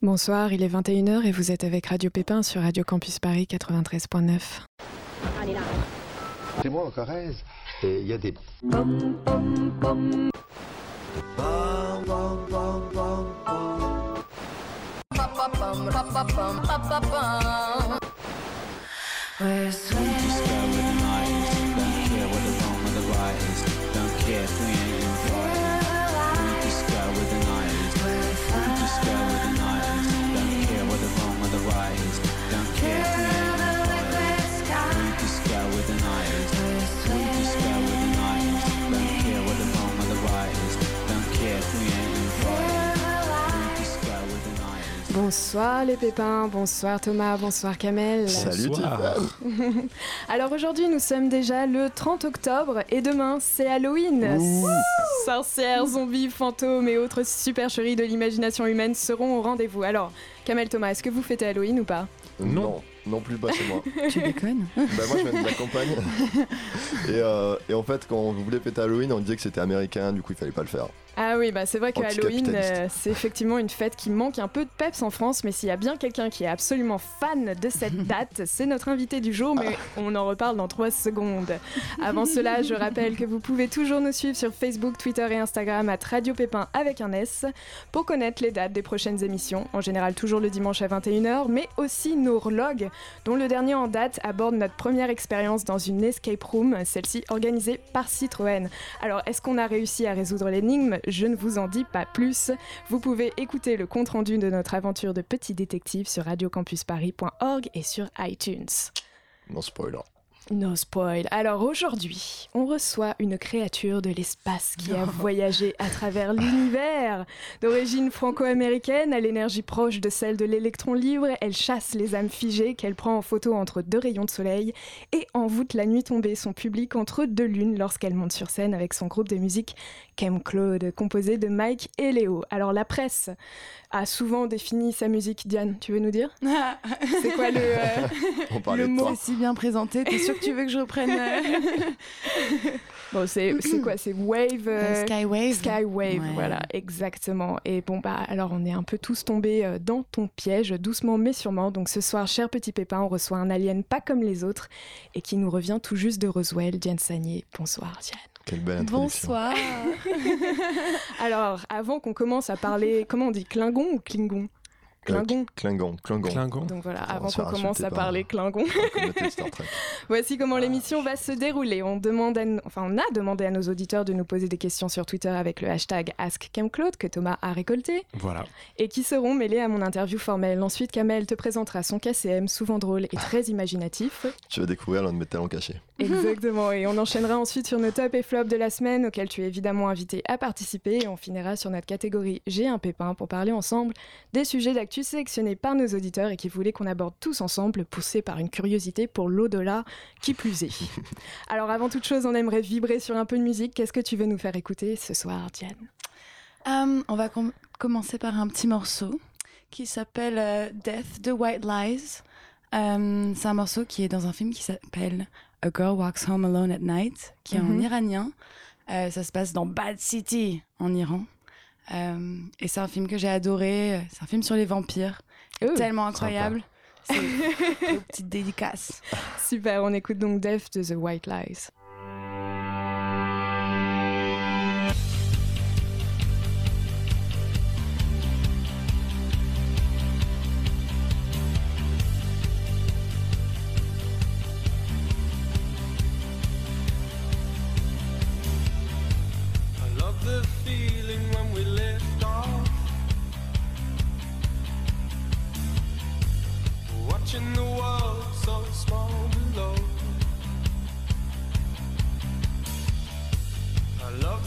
Bonsoir, il est 21h et vous êtes avec Radio Pépin sur Radio Campus Paris 93.9. C'est moi en Corrèze. Et il y a des... Bonsoir les pépins, bonsoir Thomas, bonsoir Kamel. Salut. Alors aujourd'hui nous sommes déjà le 30 octobre et demain c'est Halloween. Sorcières, zombies, fantômes et autres supercheries de l'imagination humaine seront au rendez-vous. Alors Kamel, Thomas, est-ce que vous fêtez Halloween ou pas? Non, non plus pas chez moi. Tu déconnes? Bah moi je viens de la campagne. et, euh, et en fait quand on voulait péter Halloween on disait que c'était américain du coup il fallait pas le faire. Ah oui, bah c'est vrai que Halloween, euh, c'est effectivement une fête qui manque un peu de peps en France, mais s'il y a bien quelqu'un qui est absolument fan de cette date, c'est notre invité du jour, mais on en reparle dans 3 secondes. Avant cela, je rappelle que vous pouvez toujours nous suivre sur Facebook, Twitter et Instagram à Radio Pépin avec un S pour connaître les dates des prochaines émissions, en général toujours le dimanche à 21h, mais aussi nos vlogs, dont le dernier en date aborde notre première expérience dans une escape room, celle-ci organisée par Citroën. Alors, est-ce qu'on a réussi à résoudre l'énigme? Je ne vous en dis pas plus. Vous pouvez écouter le compte-rendu de notre aventure de petit détective sur radiocampusparis.org et sur iTunes. Non spoiler. No spoil. Alors aujourd'hui, on reçoit une créature de l'espace qui a voyagé à travers l'univers. D'origine franco-américaine, à l'énergie proche de celle de l'électron libre, elle chasse les âmes figées qu'elle prend en photo entre deux rayons de soleil et envoûte la nuit tombée son public entre deux lunes lorsqu'elle monte sur scène avec son groupe de musique Chem Claude, composé de Mike et Léo. Alors la presse a souvent défini sa musique. Diane, tu veux nous dire? C'est quoi le... euh, On Le mot si bien présenté, t'es sûr que tu veux que je reprenne euh, Bon, c'est c'est quoi? C'est Wave euh, Skywave Skywave, Ouais. voilà, exactement. Et bon, bah, alors on est un peu tous tombés euh, dans ton piège, doucement mais sûrement. Donc ce soir, cher petit pépin, on reçoit un alien pas comme les autres et qui nous revient tout juste de Roswell, Diane Sagné. Bonsoir, Diane. Quelle belle. Bonsoir. Alors, avant qu'on commence à parler, comment on dit, Klingon ou Klingon? Klingon. Klingon. Klingon. Klingon. Donc voilà, Ça avant qu'on commence à par- parler Klingon. Star Trek. Voici comment l'émission va se dérouler. On demande, à enfin, on a demandé à nos auditeurs de nous poser des questions sur Twitter avec le hashtag AskCamClaude que Thomas a récolté Voilà. et qui seront mêlés à mon interview formelle. Ensuite, Kamel te présentera son KCM, souvent drôle et très imaginatif. Tu vas découvrir l'un de mes talents cachés. Exactement. Et on enchaînera ensuite sur nos top et flop de la semaine auxquels tu es évidemment invité à participer. Et on finira sur notre catégorie J'ai un pépin pour parler ensemble des sujets d'actu sélectionnés par nos auditeurs et qui voulaient qu'on aborde tous ensemble, poussés par une curiosité pour l'au-delà qui plus est. Alors avant toute chose, on aimerait vibrer sur un peu de musique. Qu'est-ce que tu veux nous faire écouter ce soir, Diane? Euh, on va com- commencer par un petit morceau qui s'appelle euh, Death the White Lies. Euh, c'est un morceau qui est dans un film qui s'appelle A Girl Walks Home Alone at Night, qui est en Mhm. iranien. Euh, ça se passe dans Bad City, en Iran. Euh, et c'est un film que j'ai adoré. C'est un film sur les vampires. Tellement incroyable. C'est une petite dédicace. Super, on écoute donc Death de The White Lies.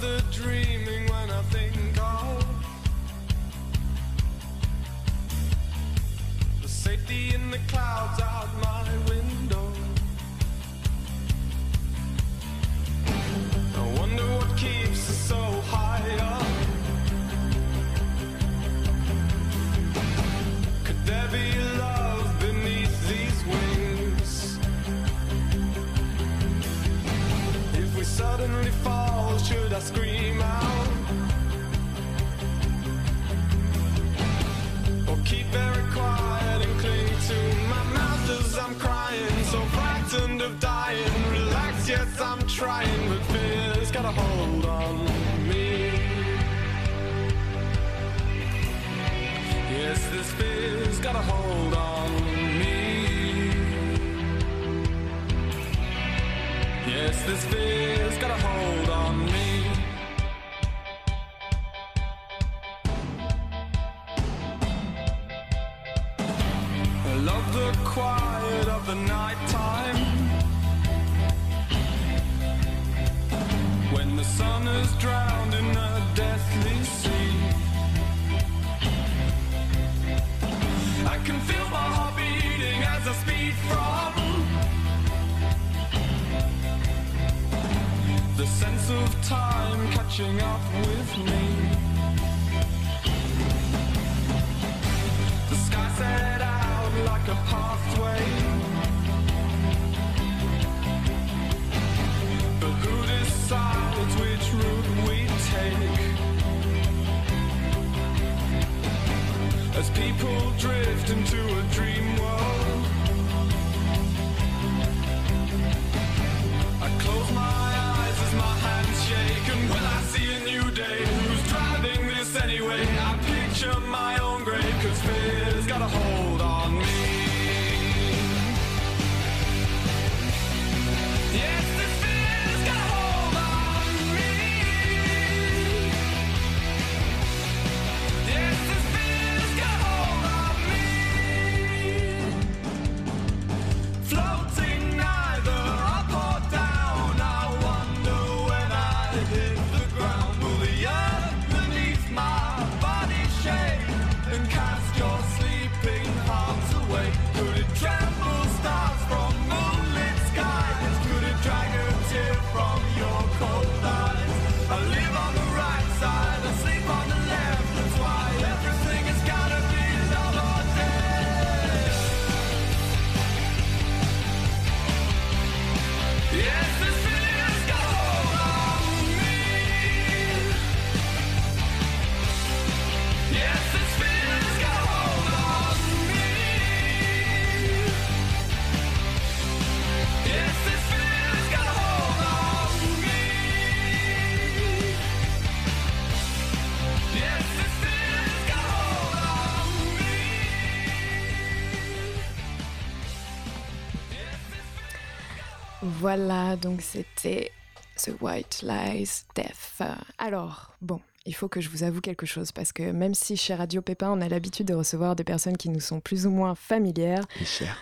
The dreaming when I think of the safety in the clouds Voilà, donc c'était The White Lies Death. Alors, bon, il faut que je vous avoue quelque chose parce que même si chez Radio Pépin, on a l'habitude de recevoir des personnes qui nous sont plus ou moins familières, Et.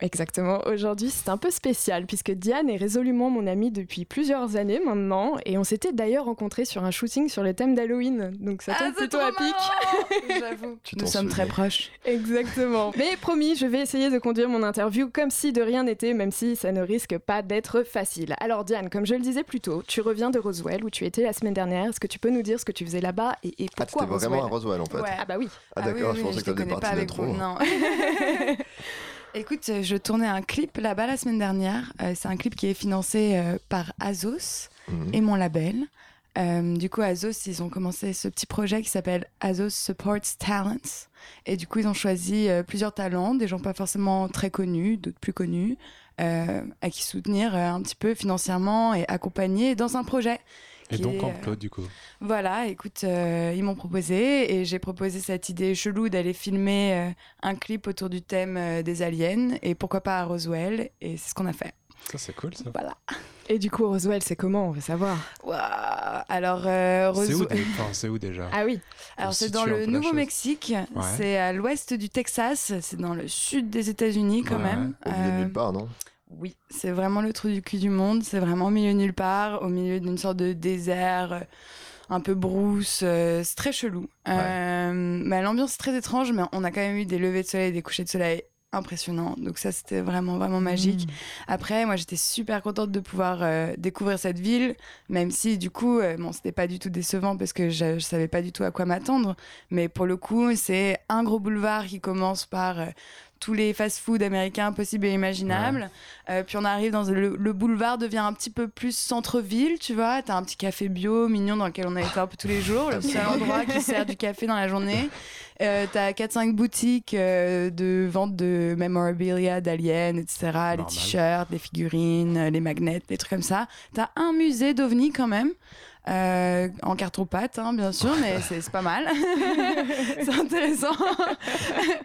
Exactement. Aujourd'hui, c'est un peu spécial puisque Diane est résolument mon amie depuis plusieurs années maintenant et on s'était d'ailleurs rencontrés sur un shooting sur le thème d'Halloween. Donc ça tombe Ah, plutôt trop à pic. J'avoue. Tu Nous sommes très proches. Exactement. Mais promis, je vais essayer de conduire mon interview comme si de rien n'était, même si ça ne risque pas d'être facile. Alors Diane, comme je le disais plus tôt, tu reviens de Roswell où tu étais la semaine dernière. Est-ce que tu peux nous dire ce que tu faisais là-bas et, et Ah, pourquoi t'étais vraiment à Roswell? Roswell en fait. Ouais. Ah bah oui. Ah d'accord, oui, je oui, pensais que t'avais connais pas parti vous. Non. Écoute, euh, je tournais un clip là-bas la semaine dernière. Euh, c'est un clip qui est financé euh, par Azos Mhm. et mon label. Euh, du coup, Azos, ils ont commencé ce petit projet qui s'appelle Azos Supports Talents. Et du coup, ils ont choisi plusieurs talents, des gens pas forcément très connus, d'autres plus connus, à qui soutenir un petit peu financièrement et accompagner dans un projet. Et donc en euh, Claude, du coup. Voilà, écoute, euh, ils m'ont proposé et j'ai proposé cette idée chelou d'aller filmer euh, un clip autour du thème euh, des aliens et pourquoi pas à Roswell et c'est ce qu'on a fait. Ça, c'est cool, ça. Voilà. Et du coup, Roswell, c'est comment? On veut savoir. Waouh Alors, euh, C'est où, Roswell- c'est où déjà? Ah oui. Alors c'est dans le Nouveau-Mexique, Ouais. c'est à l'ouest du Texas, c'est dans le sud des États-Unis quand Ouais. même. Au milieu de Euh, nulle part, non? Oui, c'est vraiment le trou du cul du monde. C'est vraiment au milieu de nulle part, au milieu d'une sorte de désert, euh, un peu brousse. euh, c'est très chelou. Euh, mais l'ambiance est très étrange, mais on a quand même eu des levées de soleil, des couchers de soleil impressionnants. Donc ça, c'était vraiment, vraiment magique. Après, moi, j'étais super contente de pouvoir euh, découvrir cette ville, même si du coup, bon, c'était pas du tout décevant parce que je, je savais pas du tout à quoi m'attendre. Mais pour le coup, c'est un gros boulevard qui commence par tous les fast-food américains possibles et imaginables. Euh, puis on arrive dans le, le boulevard devient un petit peu plus centre-ville, tu vois. T'as un petit café bio mignon dans lequel on a été un peu tous les jours, le seul endroit qui sert du café dans la journée. Euh, t'as 4-5 boutiques euh, de vente de memorabilia d'aliens, etc. Les t-shirts, les figurines, euh, les magnets, des trucs comme ça. T'as un musée d'ovnis quand même. euh, en carton-pâte, hein, bien sûr, mais c'est c'est pas mal. c'est intéressant.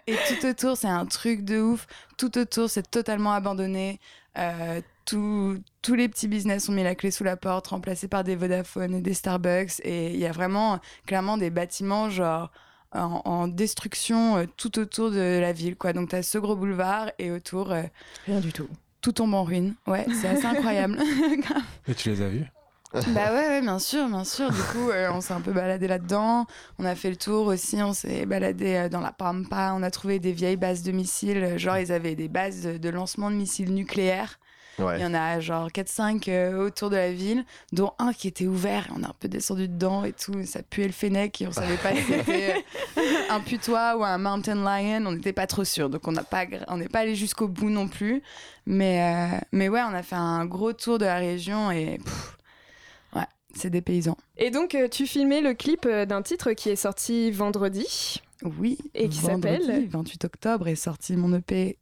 Et tout autour, c'est un truc de ouf. Tout autour, c'est totalement abandonné. Euh, tout- tous les petits business ont mis la clé sous la porte, remplacés par des Vodafone et des Starbucks. Et il y a vraiment, clairement, des bâtiments genre en, en destruction euh, tout autour de la ville. Quoi. Donc, tu as ce gros boulevard et autour, euh, Rien du tout. tout tombe en ruine. Ouais, c'est assez incroyable. Et tu les as vus Bah ouais, ouais, bien sûr, bien sûr. Du coup, euh, on s'est un peu baladé là-dedans. On a fait le tour aussi. On s'est baladé euh, dans la Pampa. On a trouvé des vieilles bases de missiles. Genre, ils avaient des bases de, de lancement de missiles nucléaires. Il y en a genre 4-5 euh, autour de la ville, dont un qui était ouvert. On a un peu descendu dedans et tout. Ça puait le fennec et on savait pas si c'était euh, un putois ou un mountain lion. On n'était pas trop sûr. Donc, on n'a pas, gra- on n'est pas allé jusqu'au bout non plus. Mais, euh, mais ouais, on a fait un gros tour de la région et pff, ouais, c'est des paysans. Et donc, euh, tu filmais le clip d'un titre qui est sorti vendredi. Oui. Et qui vendredi, s'appelle 28 octobre est sorti mon EP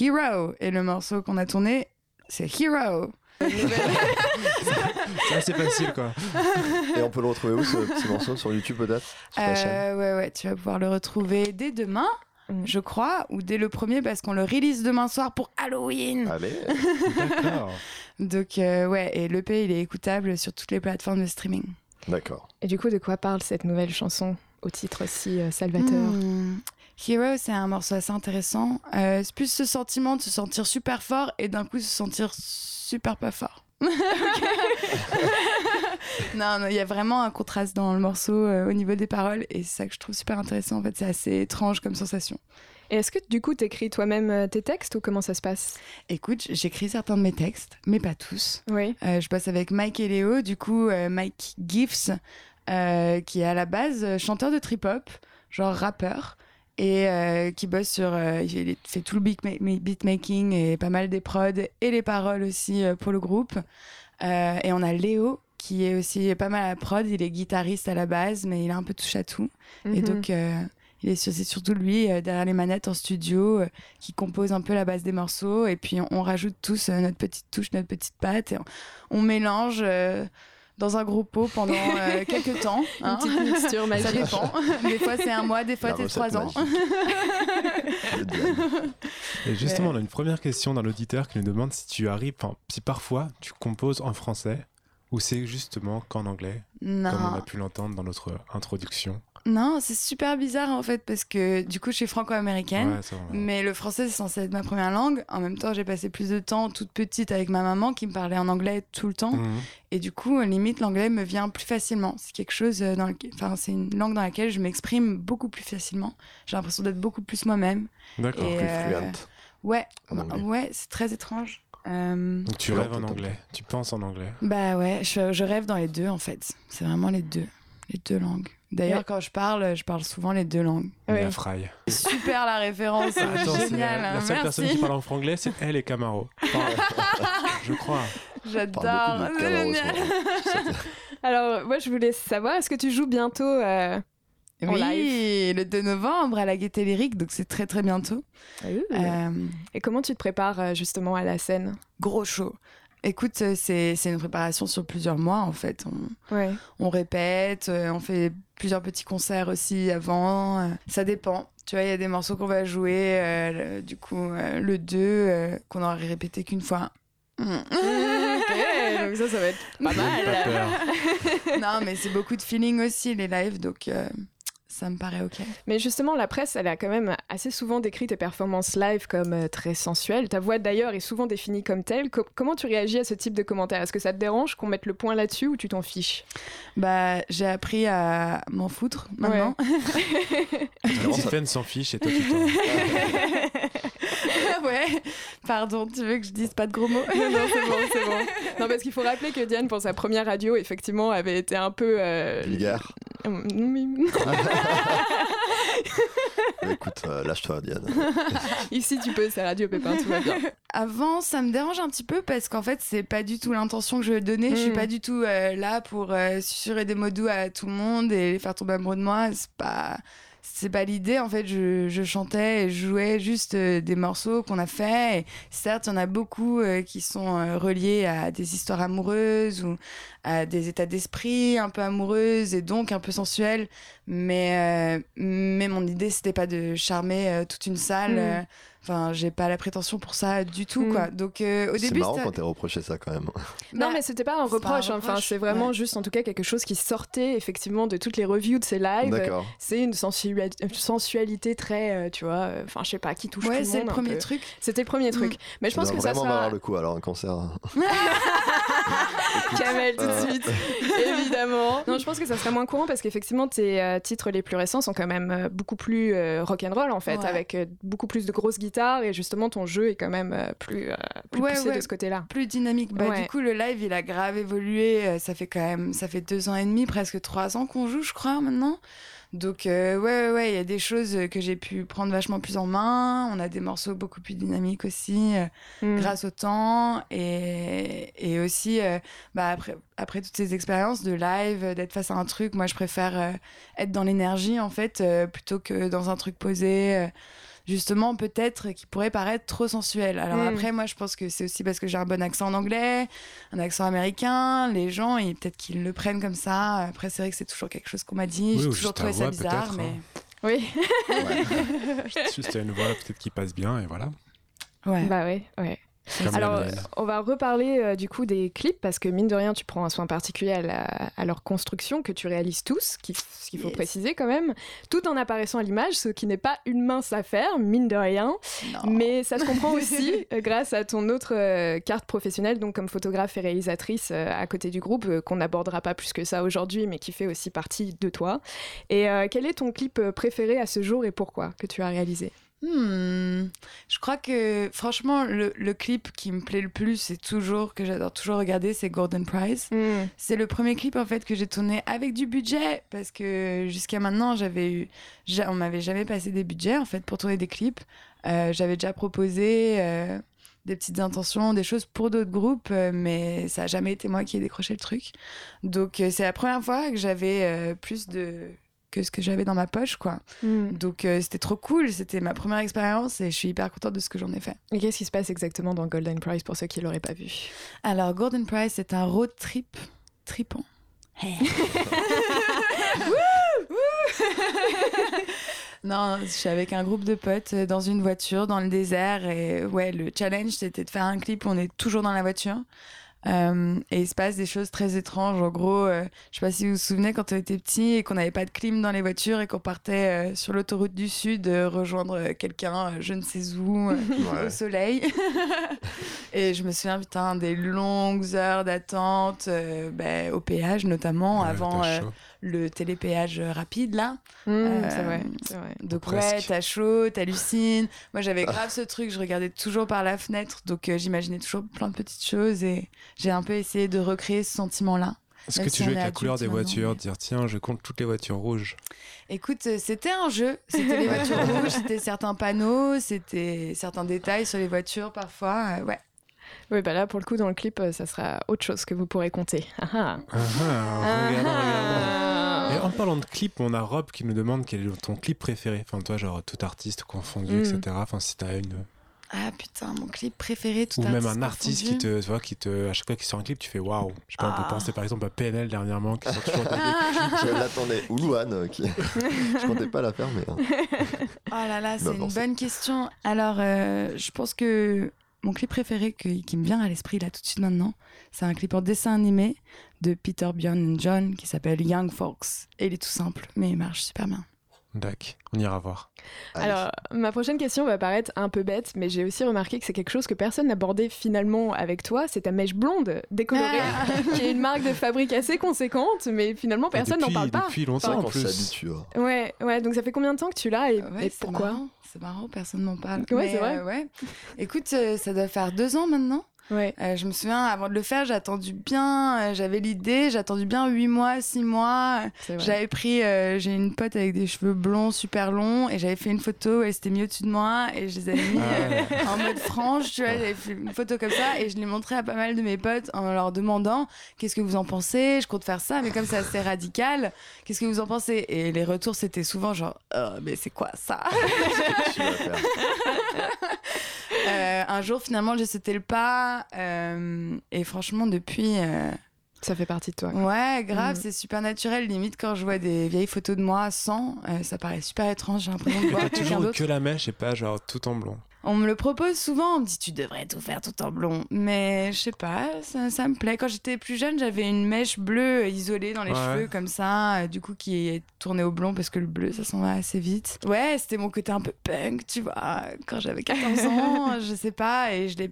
Hero. Et le morceau qu'on a tourné, c'est Hero. C'est assez facile, quoi. Et on peut le retrouver où ce petit morceau Sur YouTube peut-être Euh, ouais, ouais, tu vas pouvoir le retrouver dès demain, Mm. je crois, ou dès le premier parce qu'on le release demain soir pour Halloween. Allez D'accord. Donc, euh, ouais, et l'EP, il est écoutable sur toutes les plateformes de streaming. D'accord. Et du coup, de quoi parle cette nouvelle chanson au titre si euh, salvateur? Hmm. Hero, c'est un morceau assez intéressant. Euh, c'est plus ce sentiment de se sentir super fort et d'un coup se sentir super pas fort. non, non, il y a vraiment un contraste dans le morceau euh, au niveau des paroles et c'est ça que je trouve super intéressant. En fait, c'est assez étrange comme sensation. Et est-ce que du coup, t'écris toi-même euh, tes textes ou comment ça se passe? Écoute, j'écris certains de mes textes, mais pas tous. Oui. Euh, je passe avec Mike et Léo, du coup, euh, Mike Gifts, euh, qui est à la base chanteur de trip-hop, genre rappeur, et euh, qui bosse sur. euh, il fait tout le beat ma- ma- beatmaking et pas mal des prods, et les paroles aussi euh, pour le groupe. Et on a Léo, qui est aussi pas mal à la prod, il est guitariste à la base, mais il a un peu touche à tout. Et Mhm. donc. il est c'est surtout lui derrière les manettes en studio qui compose un peu la base des morceaux et puis on, on rajoute tous notre petite touche, notre petite patte et on, on mélange dans un gros pot pendant euh, quelques temps. hein. Une petite mixture Ça magique. dépend. Des fois c'est un mois, des fois c'est trois ans. Et justement, on a une première question d'un auditeur qui nous demande si tu arrives, si parfois tu composes en français ou c'est justement qu'en anglais, comme on a pu l'entendre dans notre introduction. Non c'est super bizarre en fait parce que du coup je suis franco-américaine. Ouais. Mais le français, c'est censé être ma première langue. En même temps, j'ai passé plus de temps toute petite avec ma maman qui me parlait en anglais tout le temps. Mhm. Et du coup, limite, l'anglais me vient plus facilement. C'est quelque chose euh, dans lequel... Enfin, c'est une langue dans laquelle je m'exprime beaucoup plus facilement. J'ai l'impression d'être beaucoup plus moi-même. D'accord. Plus euh, fluent. Ouais, bah, ouais, c'est très étrange. Euh, Donc tu Ouais, rêves en anglais, tu penses en anglais. Bah ouais, je, je rêve dans les deux en fait. C'est vraiment les deux. Les deux langues. D'ailleurs, Ouais. quand je parle, je parle souvent les deux langues. Ouais. La fraille. Super la référence, Attends, c'est génial. la, la hein, seule personne qui parle en franglais, c'est elle et Camaro. Enfin, je crois. J'adore. Alors, moi, je voulais savoir, est-ce que tu joues bientôt euh, En Oui, le 2 novembre à la Gaieté Lyrique, donc c'est très très bientôt. Euh, Et comment tu te prépares euh, justement à la scène? Gros show. Écoute, euh, c'est une préparation sur plusieurs mois en fait. On, Ouais. on répète, euh, on fait plusieurs petits concerts aussi avant. euh, Ça dépend. Tu vois, il y a des morceaux qu'on va jouer, euh, le- du coup, euh, le 2, euh, qu'on aurait répété qu'une fois. Mm. ok, donc ça, ça va être pas pas mal. peur. non, mais c'est beaucoup de feeling aussi, les lives, donc euh, ça me paraît ok. Mais justement, la presse, elle a quand même assez souvent décrit tes performances live comme euh, très sensuelles. Ta voix d'ailleurs est souvent définie comme telle. Co- comment tu réagis à ce type de commentaires? Est-ce que ça te dérange qu'on mette le point là-dessus ou tu t'en fiches? Bah, j'ai appris à m'en foutre maintenant. Tiffen s'en fiche et toi tu t'en. ouais. Pardon, tu veux que je dise pas de gros mots? Non, non, c'est bon, c'est bon. Non, parce qu'il faut rappeler que Diane, pour sa première radio, effectivement, avait été un peu. euh, Vulgaire. Écoute, euh, lâche-toi, Diane. Ici, tu peux, c'est Radio Pépin, tout va bien. Avant, ça me dérange un petit peu parce qu'en fait, c'est pas du tout l'intention que je veux donner. Je suis Mm. pas du tout euh, là pour euh, susurrer des mots doux à tout le monde et les faire tomber amoureux de moi. C'est pas. C'est pas l'idée, en fait, je, je chantais je jouais juste euh, des morceaux qu'on a faits. Et certes, il y en a beaucoup euh, qui sont euh, reliés à des histoires amoureuses ou à des états d'esprit un peu amoureuses et donc un peu sensuelles. Mais, euh, mais mon idée, c'était pas de charmer euh, toute une salle. Mm. euh, Enfin, j'ai pas la prétention pour ça du tout, Mm. quoi. Donc, euh, au C'est début, marrant c'était- quand t'es reproché ça quand même. Non, Bah, mais c'était pas un c'est pas un reproche. hein. Enfin, reproche, c'est vraiment ouais. juste, en tout cas, quelque chose qui sortait effectivement de toutes les reviews de ces lives. D'accord. C'est une sensua- sensualité très, euh, tu vois, enfin, je sais pas, qui touche ouais, tout le c'est monde. le un premier truc. C'était le premier truc. Mais je pense que ça vraiment sera. valoir le coup alors un concert. Kamel tout de Euh. suite, évidemment. Non, je pense que ça serait moins courant parce qu'effectivement tes euh, titres les plus récents sont quand même euh, beaucoup plus euh, rock'n'roll en fait, Ouais. avec euh, beaucoup plus de grosses guitares et justement ton jeu est quand même plus, plus Ouais, poussé ouais. de ce côté-là. Plus dynamique. Bah. Du coup, le live, il a grave évolué. Ça fait quand même, ça fait deux ans et demi, presque trois ans qu'on joue, je crois, maintenant. Donc, euh, ouais, ouais, ouais, il y a des choses que j'ai pu prendre vachement plus en main. On a des morceaux beaucoup plus dynamiques aussi, euh, Mm. grâce au temps. Et, et aussi, euh, bah, après, après toutes ces expériences de live, d'être face à un truc, moi, je préfère euh, être dans l'énergie, en fait, plutôt que dans un truc posé. Justement, peut-être qui pourrait paraître trop sensuel. Alors Mm. après, moi, je pense que c'est aussi parce que j'ai un bon accent en anglais, un accent américain. Les gens, ils- peut-être qu'ils le prennent comme ça. Après, c'est vrai que c'est toujours quelque chose qu'on m'a dit. Oui, j'ai ou toujours juste trouvé ça voix, bizarre, mais. Oui, Juste il y a une voix peut-être qui passe bien et voilà. Ouais. bah ouais, ouais. Alors, on va reparler euh, du coup des clips parce que mine de rien, tu prends un soin particulier à, la- à leur construction que tu réalises tous, qui- ce qu'il faut Yes. préciser quand même, tout en apparaissant à l'image, ce qui n'est pas une mince affaire, mine de rien. Non. Mais ça se comprend aussi euh, grâce à ton autre euh, carte professionnelle, donc comme photographe et réalisatrice euh, à côté du groupe, euh, qu'on n'abordera pas plus que ça aujourd'hui, mais qui fait aussi partie de toi. Et euh, quel est ton clip préféré à ce jour et pourquoi que tu as réalisé? Hmm. Je crois que franchement, le, le clip qui me plaît le plus et toujours que j'adore toujours regarder, c'est Golden Prize. C'est le premier clip en fait que j'ai tourné avec du budget parce que jusqu'à maintenant j'avais eu, on m'avait jamais passé des budgets en fait pour tourner des clips. Euh, j'avais déjà proposé euh, des petites intentions, des choses pour d'autres groupes, euh, mais ça a jamais été moi qui ai décroché le truc. Donc c'est la première fois que j'avais plus de que ce que j'avais dans ma poche quoi. Donc euh, c'était trop cool, c'était ma première expérience et je suis hyper contente de ce que j'en ai fait. Et qu'est-ce qui se passe exactement dans Golden Prize pour ceux qui l'auraient pas vu? Alors Golden Prize c'est un road trip tripant. Non, je suis avec un groupe de potes euh, dans une voiture dans le désert et ouais, le challenge c'était de faire un clip où on est toujours dans la voiture. Euh, et il se passe des choses très étranges. En gros, euh, je sais pas si vous vous souvenez quand on était petit et qu'on n'avait pas de clim dans les voitures et qu'on partait euh, sur l'autoroute du Sud euh, rejoindre quelqu'un, je ne sais où, Ouais. au soleil. et je me souviens, putain, des longues heures d'attente ben, au péage notamment Ouais, avant. Le télépéage rapide là. Mmh, Euh, C'est vrai, vrai. Donc Presque. ouais, t'as chaud, t'hallucines. Moi j'avais grave ce truc, je regardais toujours par la fenêtre, donc euh, j'imaginais toujours plein de petites choses et j'ai un peu essayé de recréer ce sentiment-là. Est-ce que si tu on avec la couleur des voitures, mais- dire tiens, je compte toutes les voitures rouges? Écoute, euh, c'était un jeu, c'était les voitures rouges, c'était certains panneaux, c'était certains détails sur les voitures parfois, euh, ouais. Oui, bah là, pour le coup, dans le clip, euh, ça sera autre chose que vous pourrez compter. Ah ah. Ah, regardons, regardons. Et en parlant de clip, on a Rob qui nous demande quel est ton clip préféré. Enfin, toi, genre tout artiste confondu, Mm. etc. Enfin, si t'as une. Ah putain, mon clip préféré, tout Ou même un artiste qui te, tu vois, qui te, à chaque fois qu'il sort un clip, tu fais waouh. Je sais pas, on Ah. peut penser par exemple à PNL dernièrement qui sort toujours des Je l'attendais. Ou Louane, euh, qui... je comptais pas la faire, mais. euh, Oh là là, c'est Bah, une bonne question. Alors, euh, je pense que mon clip préféré que- qui me vient à l'esprit là tout de suite maintenant, c'est un clip en dessin animé de Peter Bjorn et John qui s'appelle Young Folks. Et il est tout simple, mais il marche super bien. Dac, on ira voir. allez. Alors, ma prochaine question va paraître un peu bête, mais j'ai aussi remarqué que c'est quelque chose que personne n'abordait finalement avec toi. C'est ta mèche blonde décolorée, qui est une marque de fabrique assez conséquente, mais finalement personne n'en parle pas. Depuis longtemps vrai en qu'on plus. s'habitue. hein. Ouais, ouais. Donc ça fait combien de temps que tu l'as et, Ouais, et c'est pourquoi? marrant. C'est marrant, personne n'en parle. Ouais, Mais, c'est vrai. euh, ouais. Écoute, euh, ça doit faire deux ans maintenant. Ouais. Euh, je me souviens, avant de le faire, j'ai attendu bien, euh, j'avais l'idée, j'ai attendu bien 8 mois, 6 mois. J'avais pris, euh, j'ai une pote avec des cheveux blonds super longs et j'avais fait une photo, elle s'était mise au-dessus de moi et je les avais mis euh, en mode franche, tu vois, j'avais fait une photo comme ça et je l'ai montré à pas mal de mes potes en leur demandant qu'est-ce que vous en pensez, je compte faire ça, mais comme c'est assez radical, qu'est-ce que vous en pensez? Et les retours c'était souvent genre, oh, mais c'est quoi ça? Euh, Un jour finalement j'ai sauté le pas euh, et franchement depuis... euh, Ça fait partie de toi. Ouais, grave, Mm. c'est super naturel. Limite, quand je vois des vieilles photos de moi sans, euh, ça paraît super étrange. J'ai l'impression de voir toujours que la mèche et pas genre tout en blond. On me le propose souvent. On me dit, tu devrais tout faire tout en blond. Mais je sais pas, ça, ça me plaît. Quand j'étais plus jeune, j'avais une mèche bleue isolée dans les Ouais. cheveux, comme ça, euh, du coup, qui est tournée au blond parce que le bleu, ça s'en va assez vite. Ouais, c'était mon côté un peu punk, tu vois, quand j'avais 14 ans, je sais pas. Et je l'ai,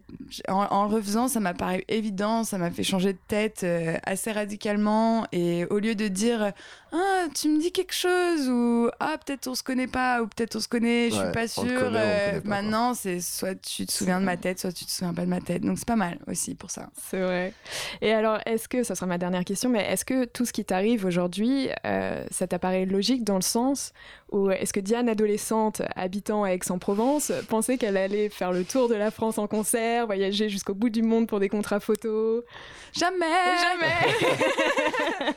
en, en le refaisant, ça m'a paru évident, ça m'a fait changer de tête euh, assez radicalement. Et au lieu de dire, ah, tu me dis quelque chose, ou ah, peut-être on se connaît pas, ou peut-être on se connaît, je suis Ouais, pas sûre. euh, maintenant, c'est soit tu te souviens de ma tête, soit tu te souviens pas de ma tête. Donc c'est pas mal aussi pour ça. C'est vrai. Et alors, est-ce que, ça sera ma dernière question, mais est-ce que tout ce qui t'arrive aujourd'hui, euh, ça t'apparaît logique dans le sens où est-ce que Diane, adolescente, habitant à Aix-en-Provence, pensait qu'elle allait faire le tour de la France en concert, voyager jusqu'au bout du monde pour des contrats photos? Jamais! Jamais!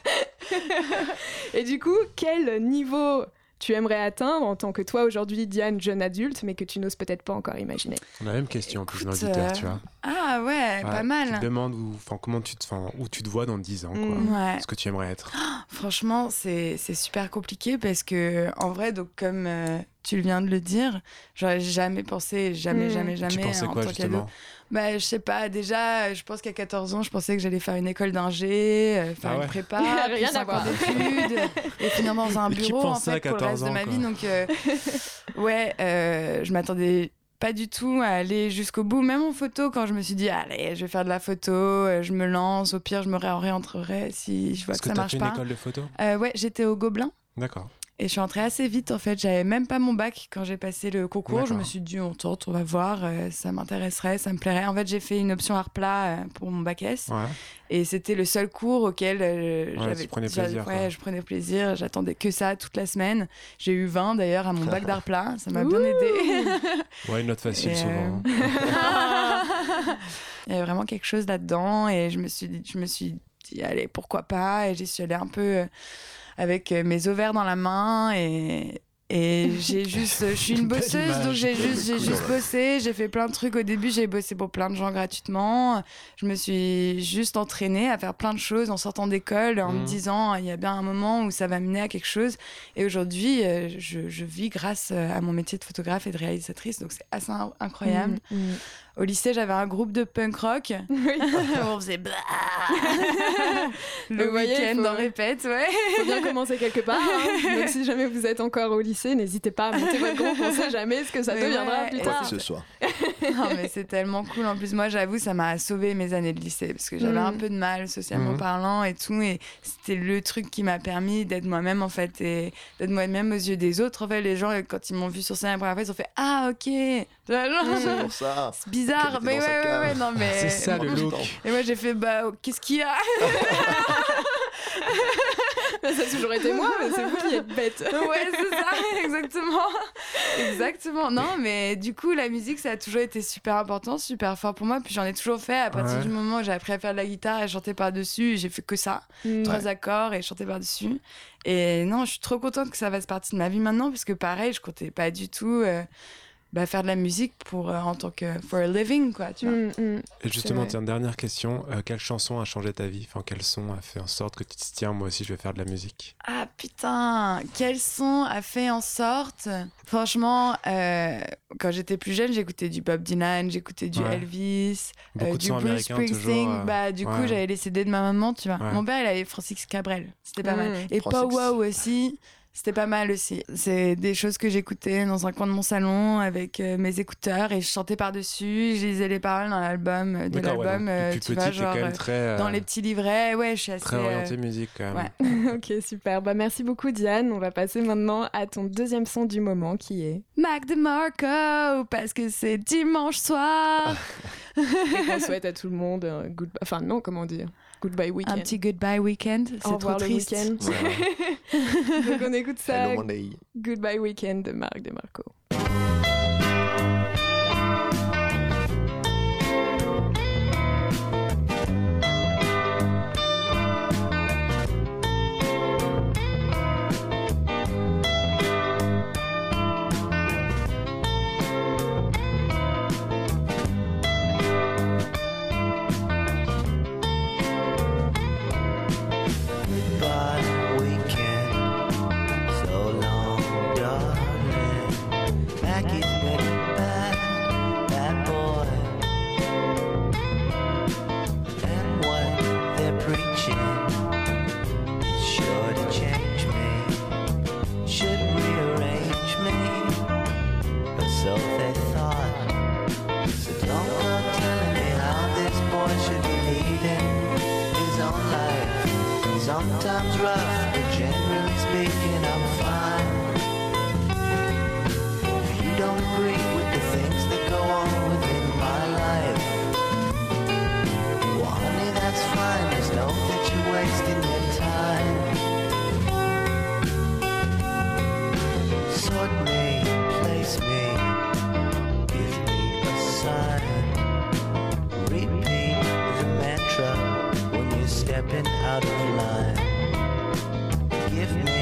Et du coup, quel niveau tu aimerais atteindre en tant que toi aujourd'hui, Diane, jeune adulte, mais que tu n'oses peut-être pas encore imaginer On a la même question en plus Écoute, d'auditeur, euh, tu vois. Ah ouais, pas Ouais, Tu mal. te demandes où, comment tu te, où tu te vois dans 10 ans, quoi. Mm. Ouais. Ce que tu aimerais être. Franchement, c'est super compliqué parce que, en vrai, donc comme euh, tu viens de le dire, j'aurais jamais pensé, jamais, Mm. jamais, jamais. tu pensais en quoi tant qu'ado. justement? Bah, je sais pas, déjà, je pense qu'à 14 ans, je pensais que j'allais faire une école d'ingé, euh, faire Ah ouais. une prépa, Rien puis à voir. d'études, et finir dans un bureau, en fait, pour le 14 reste de ans, ma quoi vie. Donc, euh, ouais, euh, je m'attendais pas du tout à aller jusqu'au bout. Même en photo, quand je me suis dit, allez, je vais faire de la photo, euh, je me lance, au pire, je me réorienterai si je vois Est-ce que, que ça marche fait une pas. école de photo Euh, ouais, j'étais au Gobelin. D'accord. Et je suis entrée assez vite en fait. J'avais même pas mon bac quand j'ai passé le concours. Je me suis dit, on tente, on va voir, euh, ça m'intéresserait, ça me plairait. En fait, j'ai fait une option art plat euh, pour mon bac S. Ouais. Et c'était le seul cours auquel euh, Ouais, j'avais. plaisir, Ouais, je prenais plaisir. J'attendais que ça toute la semaine. J'ai eu 20 d'ailleurs à mon bac d'art plat. Ça m'a bien aidé. Ouais, une note facile souvent. euh, hein. Il y avait vraiment quelque chose là-dedans et je me suis dit, je me suis dit allez, pourquoi pas? Et j'y suis allée un peu euh, avec euh, mes ovaires dans la main et. Et j'ai juste, je suis une bosseuse, donc j'ai juste, j'ai juste bossé. J'ai fait plein de trucs au début. J'ai bossé pour plein de gens gratuitement. Je me suis juste entraînée à faire plein de choses en sortant d'école, en me disant il y a bien un moment où ça va mener à quelque chose. Et aujourd'hui, euh, je, je vis grâce euh, à mon métier de photographe et de réalisatrice, donc c'est assez in- incroyable. Mm, mm. Au lycée, j'avais un groupe de punk rock. Oui. On faisait bah le week-end faut- en répète, ouais. faut bien commencer quelque part. hein. Donc si jamais vous êtes encore au lycée, n'hésitez pas à monter votre groupe. On sait jamais ce que ça Mais deviendra ouais, plus tard. Quoi que ce soit. Non, mais c'est tellement cool. En plus, moi, j'avoue, ça m'a sauvé mes années de lycée parce que j'avais Mm. un peu de mal socialement Mhm. parlant et tout. Et c'était le truc qui m'a permis d'être moi-même, en fait, et d'être moi-même aux yeux des autres. En fait, les gens, quand ils m'ont vu sur scène la première fois, ils ont fait Ah, ok. C'est pour ça. C'est bizarre. Était Mais ouais, ouais, ouais, non, mais. C'est ça le look. Et moi, j'ai fait Bah, qu'est-ce qu'il y a? Ça a toujours été moi, mais c'est vous qui êtes bête. Ouais, c'est ça, exactement. Exactement. Non, mais du coup, la musique, ça a toujours été super important, super fort pour moi. Puis j'en ai toujours fait. À partir Ouais. du moment où j'ai appris à faire de la guitare et chanter par-dessus, j'ai fait que ça. Mm. Trois accords et chanter par-dessus. Et non, je suis trop contente que ça fasse partie de ma vie maintenant, parce que pareil, je comptais pas du tout euh, bah, faire de la musique pour, euh, en tant que for a living, quoi, tu vois. Mm, mm. Et justement, tiens, dernière question. euh, quelle chanson a changé ta vie? Enfin, quel son a fait en sorte que tu te dis, tiens, moi aussi, je vais faire de la musique? Ah putain, quel son a fait en sorte? Franchement, euh, quand j'étais plus jeune, j'écoutais du Bob Dylan, j'écoutais du Ouais. Elvis, euh, du Bruce Springsteen. toujours. euh, bah, du coup, j'avais les CD de ma maman, tu vois. Ouais. Mon père, il avait Francis Cabrel, c'était pas mal. Mm. Et Francis. Pow Wow aussi. C'était pas mal aussi. C'est des choses que j'écoutais dans un coin de mon salon avec euh, mes écouteurs et je chantais par-dessus. Je lisais les paroles dans l'album, euh, de ouais, l'album, euh, depuis tu petit, vois, t'es genre quand même très, dans les petits livrets. Ouais, je suis assez. très euh, orienté musique, quand même. ouais. ok, super. Bah, merci beaucoup, Diane. On va passer maintenant à ton deuxième son du moment qui est. Mac DeMarco, parce que c'est dimanche soir. Et qu'on souhaite à tout le monde un good... Enfin non, comment dire? Goodbye weekend. Un petit goodbye weekend, c'est trop le triste. week-end. Voilà. Donc on écoute ça. Hello. Goodbye weekend de Marc DeMarco. Stepping out of line. Give me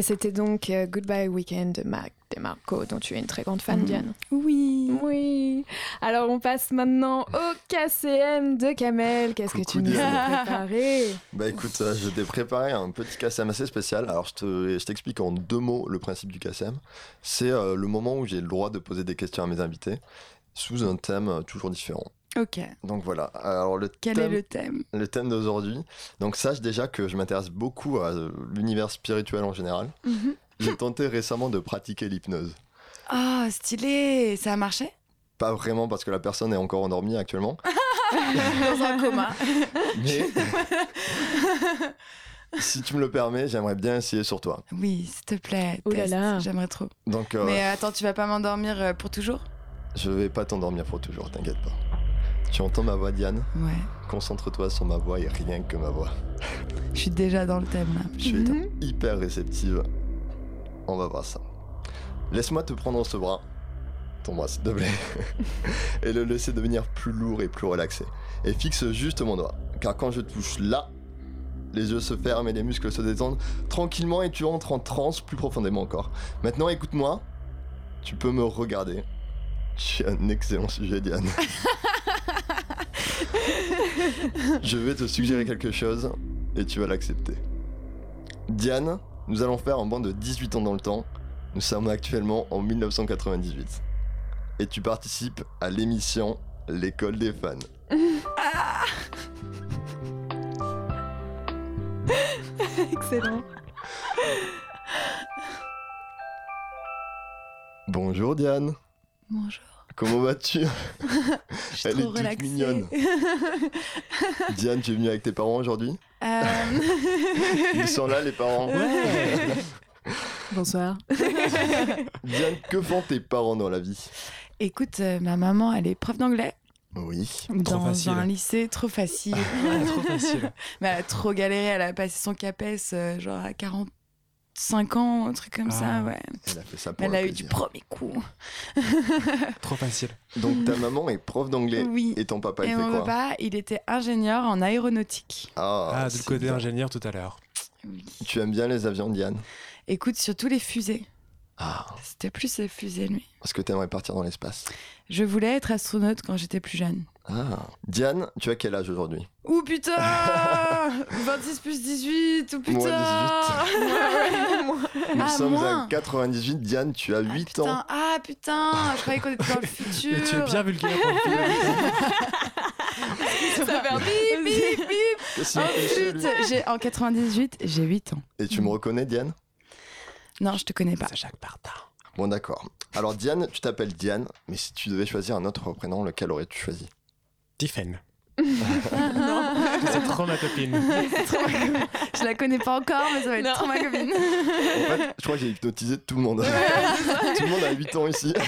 Et c'était donc euh, Goodbye Weekend de Marc DeMarco, dont tu es une très grande fan, Mhm. Diane. Oui. Oui. Alors on passe maintenant au KCM de Kamel. Qu'est-ce que tu nous as préparé Bah écoute, euh, je t'ai préparé un petit KSM assez spécial. Alors je te- je t'explique en deux mots le principe du KSM. C'est euh, le moment où j'ai le droit de poser des questions à mes invités sous un thème euh, toujours différent. Ok. Donc voilà. Alors le Quel thème, est le thème? le thème d'aujourd'hui. Donc sache déjà que je m'intéresse beaucoup à euh, l'univers spirituel en général. Mhm. J'ai tenté récemment de pratiquer l'hypnose. Ah, stylé Ça a marché? Pas vraiment parce que la personne est encore endormie actuellement. Dans un coma. Mais si tu me le permets, j'aimerais bien essayer sur toi. Oui, s'il te plaît. Oh là là. J'aimerais trop. Donc euh, Mais attends, tu vas pas m'endormir euh, pour toujours? Je vais pas t'endormir pour toujours, t'inquiète pas. Tu entends ma voix, Diane? Ouais. Concentre-toi sur ma voix et rien que ma voix. Je suis déjà dans le thème là. Je suis hyper réceptive. On va voir ça. Laisse-moi te prendre ce bras. Ton bras, s'il te plaît. et le laisser devenir plus lourd et plus relaxé. Et fixe juste mon doigt. Car quand je touche là, les yeux se ferment et les muscles se détendent tranquillement et tu entres en transe plus profondément encore. Maintenant, écoute-moi. Tu peux me regarder. Tu es un excellent sujet, Diane. je vais te suggérer quelque chose et tu vas l'accepter. Diane, nous allons faire un bond de 18 ans dans le temps. Nous sommes actuellement en 1998. Et tu participes à l'émission L'école des fans. Excellent. Bonjour Diane. Bonjour. Comment vas-tu Elle est trop toute mignonne. Diane, tu es venue avec tes parents aujourd'hui Euh, Ils sont là, les parents. Bonsoir. Diane, que font tes parents dans la vie? Écoute, euh, ma maman, elle est prof d'anglais Oui. dans facile. un lycée trop facile. Trop facile. Mais elle a trop galéré, elle a passé son CAPES euh, genre à 45 ans, un truc comme ça, Ah. ouais. Elle a fait ça pour elle le a eu du premier coup. Trop facile. Donc ta maman est prof d'anglais Oui. et ton papa il Et fait mon quoi papa, il était ingénieur en aéronautique. Ah, Ah, du côté bien. ingénieur tout à l'heure. Oui. Tu aimes bien les avions, Diane? Écoute, surtout les fusées. Ah, C'était plus les fusées, lui. parce que t'aimerais partir dans l'espace. Je voulais être astronaute quand j'étais plus jeune. Ah. Diane, tu as quel âge aujourd'hui? Ouh putain 26 plus 18 Ouh putain Moins Nous Ah, sommes moins. à 98. Diane, tu as 8 putain, ans. Ah putain Je croyais qu'on était dans le futur Et tu es bien vulgaire pour le film. Ça fait Bip, bip, bip Qu'est-ce Oh j'ai- En 98, j'ai 8 ans. Et tu me reconnais, Diane? Non, je te connais pas. C'est Jacques Martin. Bon, d'accord. Alors, Diane, tu t'appelles Diane, mais si tu devais choisir un autre prénom, lequel aurais-tu choisi? Tiffen. C'est trop ma copine. Je la connais pas encore, mais ça va être Non. trop ma copine. En fait, je crois que j'ai hypnotisé tout le monde. tout le monde a 8 ans ici.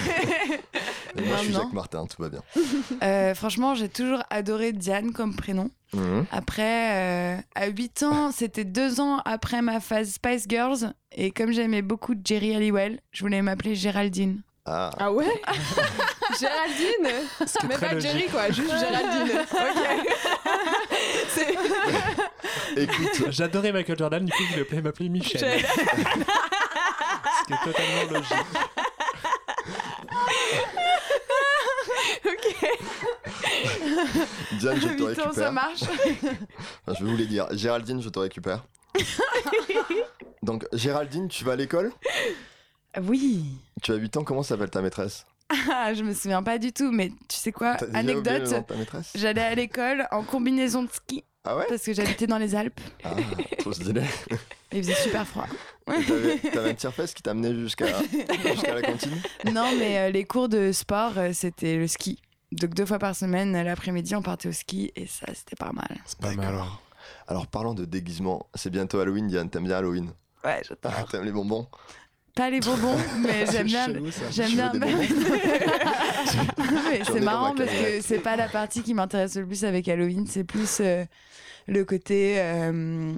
Et moi, je suis. Jacques Martin, tout va bien. Euh, franchement, j'ai toujours adoré Diane comme prénom. Mhm. Après, euh, à 8 ans, c'était deux ans après ma phase Spice Girls. Et comme j'aimais beaucoup Jerry Halliwell, je voulais m'appeler Géraldine. Ah, Ah ouais Géraldine Mais très pas logique. Jerry quoi, juste Géraldine. Écoute, J'adorais Michael Jordan, du coup je voulais m'appeler Michel. Michel. Ce qui est totalement logique. Diane, je te 8 ans, ça récupère. marche. Je voulais dire, Géraldine, je te récupère. Donc, Géraldine, tu vas à l'école? Oui. Tu as 8 ans, comment s'appelle ta maîtresse? Ah, je me souviens pas du tout, mais tu sais quoi? Anecdote, j'allais à l'école en combinaison de ski Ah ouais parce que j'habitais dans les Alpes Ah, trop stylé. et il faisait super froid. T'avais t'avais un tire-fesse qui t'amenait jusqu'à jusqu'à la cantine Non, mais euh, les cours de sport, euh, c'était le ski. Donc deux fois par semaine, l'après-midi, on partait au ski et ça, c'était pas mal. C'est pas mal. D'accord. Alors, parlant de déguisement, c'est bientôt Halloween, Diane. T'aimes bien Halloween Ouais, j'adore. Ah, T'aimes les bonbons? Pas les bonbons, mais j'aime bien. J'aime bien. c'est marrant ma parce que c'est pas la partie qui m'intéresse le plus avec Halloween, c'est plus euh, le côté. euh,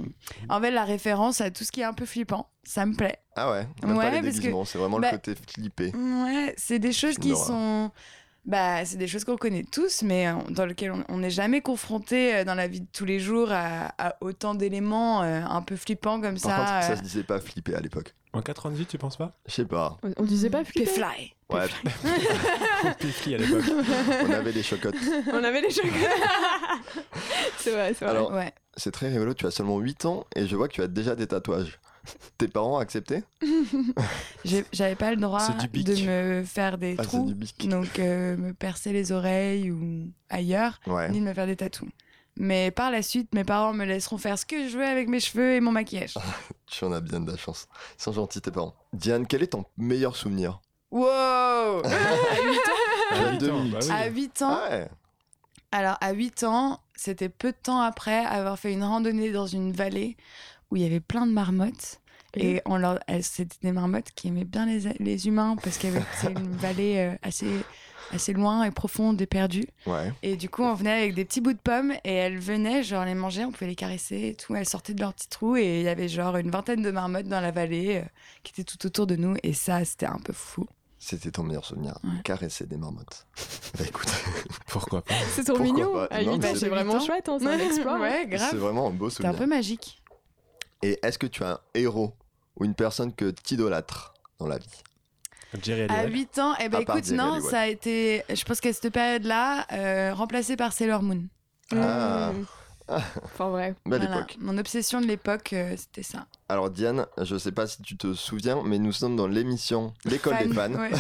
En fait, la référence à tout ce qui est un peu flippant. Ça me plaît. Ah ouais Même Ouais, pas les parce que- déguisements, c'est vraiment bah, le côté flippé. Ouais, c'est des choses qui sont. Bah, c'est des choses qu'on connaît tous, mais euh, dans lesquelles on- n'est jamais confronté euh, dans la vie de tous les jours à, à autant d'éléments euh, un peu flippants comme Par ça. contre, ça se disait pas flipper à l'époque. En 98, tu penses pas? Je sais pas. On disait pas flipper. Fly. Ouais, Pifli à l'époque. on avait des chocottes. On avait les chocolats. c'est vrai, c'est vrai. Alors, Ouais. c'est très rigolo, tu as seulement 8 ans et je vois que tu as déjà des tatouages. Tes parents ont accepté J'ai- J'avais pas le droit de me faire des Ah, trous, donc euh, me percer les oreilles ou ailleurs, Ouais. ni de me faire des tatous. Mais par la suite, mes parents me laisseront faire ce que je veux avec mes cheveux et mon maquillage. Tu en as bien de la chance. Ils sont gentils tes parents. Diane, quel est ton meilleur souvenir? Wow huit deux ans, minutes. bah oui. À 8 ans, Ah ouais. alors à 8 ans, c'était peu de temps après avoir fait une randonnée dans une vallée où il y avait plein de marmottes. Et on leur, elles- c'était des marmottes qui aimaient bien les, les humains parce que c'est une vallée euh, assez, assez loin et profonde et perdue. Ouais. Et du coup, on venait avec des petits bouts de pommes et elles venaient, genre les manger, on pouvait les caresser et tout. Elles sortaient de leur petit trou et il y avait genre une vingtaine de marmottes dans la vallée euh, qui étaient tout autour de nous. Et ça, c'était un peu fou. C'était ton meilleur souvenir. Ouais. Caresser des marmottes. bah écoute, Pourquoi pas C'est trop Pourquoi mignon. pas À Non, 8 mais ans, c'est- c'est vraiment chouette, hein, c'est un exploit. ouais, c'est grave. vraiment un beau C'était un souvenir. peu magique. Et est-ce que tu as un héros ou une personne que tu idolâtres dans la vie? Jerry À Halliwell. 8 ans, eh ben écoute, non, ça a été, je pense qu'à cette période-là, euh, remplacé par Sailor Moon. Ah. Mmh. Enfin, vrai. Belle Voilà. époque. Mon obsession de l'époque, euh, c'était ça. Alors Diane, je sais pas si tu te souviens, mais nous sommes dans l'émission L'école des fans. Ouais.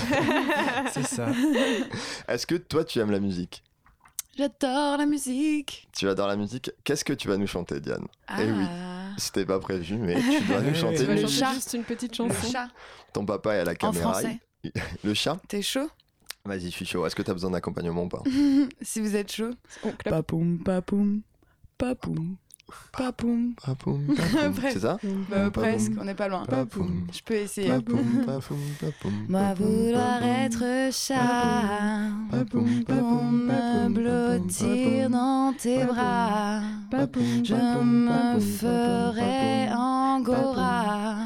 C'est ça. Est-ce que toi tu aimes la musique? J'adore la musique. Tu adores la musique Qu'est-ce que tu vas nous chanter Diane? Ah. Eh oui. C'était pas prévu, mais tu dois nous Oui, chanter Le chat. juste une petite Le chanson. chat. Ton papa est à la En caméra. français. il- Le chat? T'es chaud? Vas-y, je suis chaud. Est-ce que t'as besoin d'accompagnement ou pas? Si vous êtes chaud. Papoum, papoum, papoum, papoum. Papoum. C'est ça? Bah, presque, on n'est pas loin. papoum, Je peux essayer. papoum, papoum, papoum, Moi vouloir être chat papoum, papoum, papoum, retire dans tes bras. Je me ferai angora.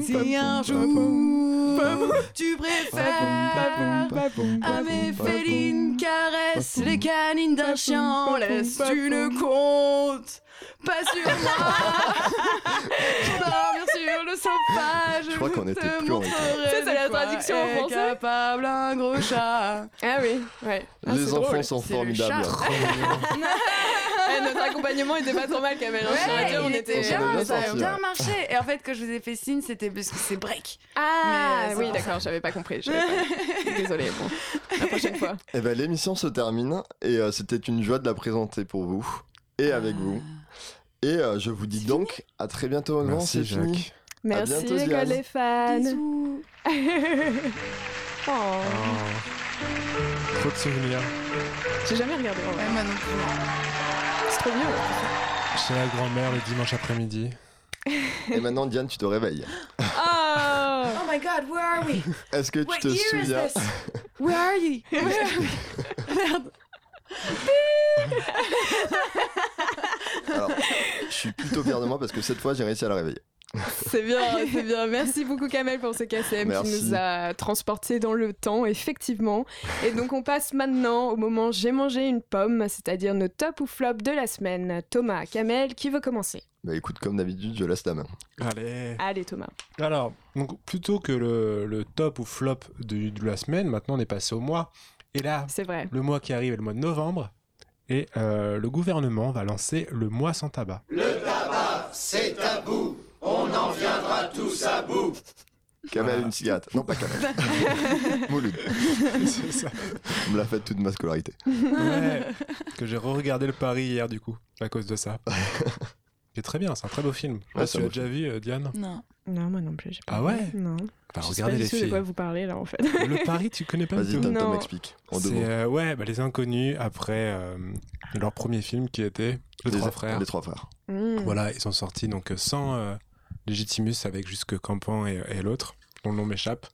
Si un jour tu préfères à mes félines caresses les canines d'un chien, laisse tu ne comptes pas sur moi. sur le sofa Je, Je crois qu'on était plus en c'est la traduction en français capable un gros chat Ah oui, ouais. Ah, Les c'est enfants drôle. sont formidables. Eh, notre accompagnement était pas trop mal, Ouais, dire, on était bien, bien ça a bien marché. Et en fait, quand je vous ai fait signe, c'était parce que c'est break. Ah Mais, euh, oui, d'accord, j'avais pas compris. pas- Désolée, bon. La prochaine fois. Eh ben, l'émission se termine et euh, c'était une joie de la présenter pour vous et avec vous. Et euh, je vous dis donc à très bientôt. Merci, c'est fini. Merci, bientôt, des fans. Bisous. oh, Oh. Trop de souvenirs. j'ai jamais regardé. en vrai. Ouais, moi non plus. C'est trop vieux. Chez la grand-mère le dimanche après-midi. Et maintenant, Diane, tu te réveilles. Oh Oh my god, where are we? Est-ce que tu What te year is souviens? this? Where are you? Where are we? Merde. Alors, je suis plutôt fier de moi parce que cette fois, j'ai réussi à la réveiller. C'est bien, c'est bien. Merci beaucoup Kamel pour ce KCM qui Merci. nous a transportés dans le temps, effectivement. Et donc on passe maintenant au moment j'ai mangé une pomme, c'est-à-dire nos top ou flop de la semaine. Thomas, Kamel, qui veut commencer? Bah écoute, comme d'habitude, je laisse la main. Allez. Allez Thomas. Alors, donc, plutôt que le, le top ou flop de, de la semaine, maintenant on est passé au mois. Et là, C'est vrai. le mois qui arrive est le mois de novembre. Et euh, le gouvernement va lancer le mois sans tabac. C'est tabou, on en viendra tous à bout. Kamel, Voilà. une cigarette. Non, pas Kamel. Mouloud. C'est ça. On me l'a fait toute ma scolarité. Ouais. que j'ai re-regardé le Paris hier, du coup, à cause de ça. C'est très bien, c'est un très beau film. Je Ouais, tu l'as déjà vu, euh, Diane? Non. Non, moi non plus. j'ai pas Ah ouais Non. Bah, Je sais regardez pas les de quoi vous parlez là en fait. Le Paris, tu connais pas Vas-y, du tout? Tom Tom Non. explique. En deux C'est mots. euh, ouais, bah, les inconnus après euh, leur premier film qui était Les Les- Trois Frères. Les trois frères. Mm. Voilà, ils sont sortis donc sans euh, Legitimus avec jusque Campan et, et l'autre, dont le nom m'échappe.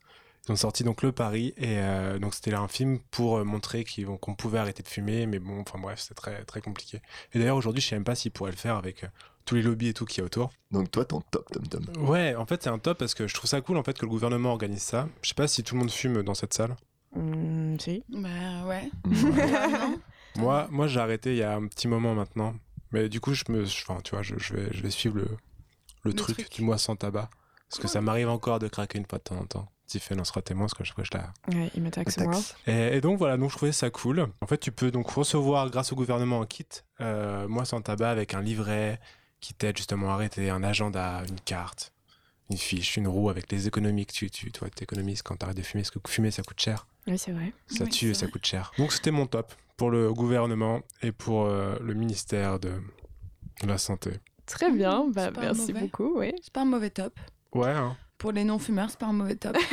Ils ont sorti donc Le Paris et euh, donc c'était là un film pour euh, montrer qu'on pouvait arrêter de fumer, mais bon, enfin bref, c'était très très compliqué. Et d'ailleurs aujourd'hui, je sais même pas s'ils pourraient le faire avec euh, tous les lobbies et tout qu'il y a autour. Donc toi, ton top, Tom Tom. Ouais, en fait c'est un top parce que je trouve ça cool en fait que le gouvernement organise ça. Je sais pas si tout le monde fume dans cette salle. Mm, si. Bah ouais. Moi, moi j'ai arrêté il y a un petit moment maintenant. Mais du coup, je me, enfin, tu vois, je, je vais, je vais suivre le, le, truc, truc. du mois sans tabac. Parce que ça m'arrive encore de craquer une fois de temps en temps. Tiffen en sera témoin, parce que fois je la... Ouais, il. Taxe. Et, et donc voilà, donc je trouvais ça cool. En fait, tu peux donc recevoir, grâce au gouvernement, un kit, euh, mois sans tabac, avec un livret qui t'aide justement à arrêter, un agenda, une carte, une fiche, une roue avec les économies que tu, tu toi, t'économises quand t'arrêtes de fumer. Parce que fumer, ça coûte cher. Oui, c'est vrai. Ça Oui, tue et ça vrai. coûte cher. Donc c'était mon top pour le gouvernement et pour euh, le ministère de la Santé. Très bien, bah, C'est pas merci mauvais. beaucoup. Oui. C'est pas un mauvais top. Ouais, hein. Pour les non-fumeurs, c'est pas un mauvais top.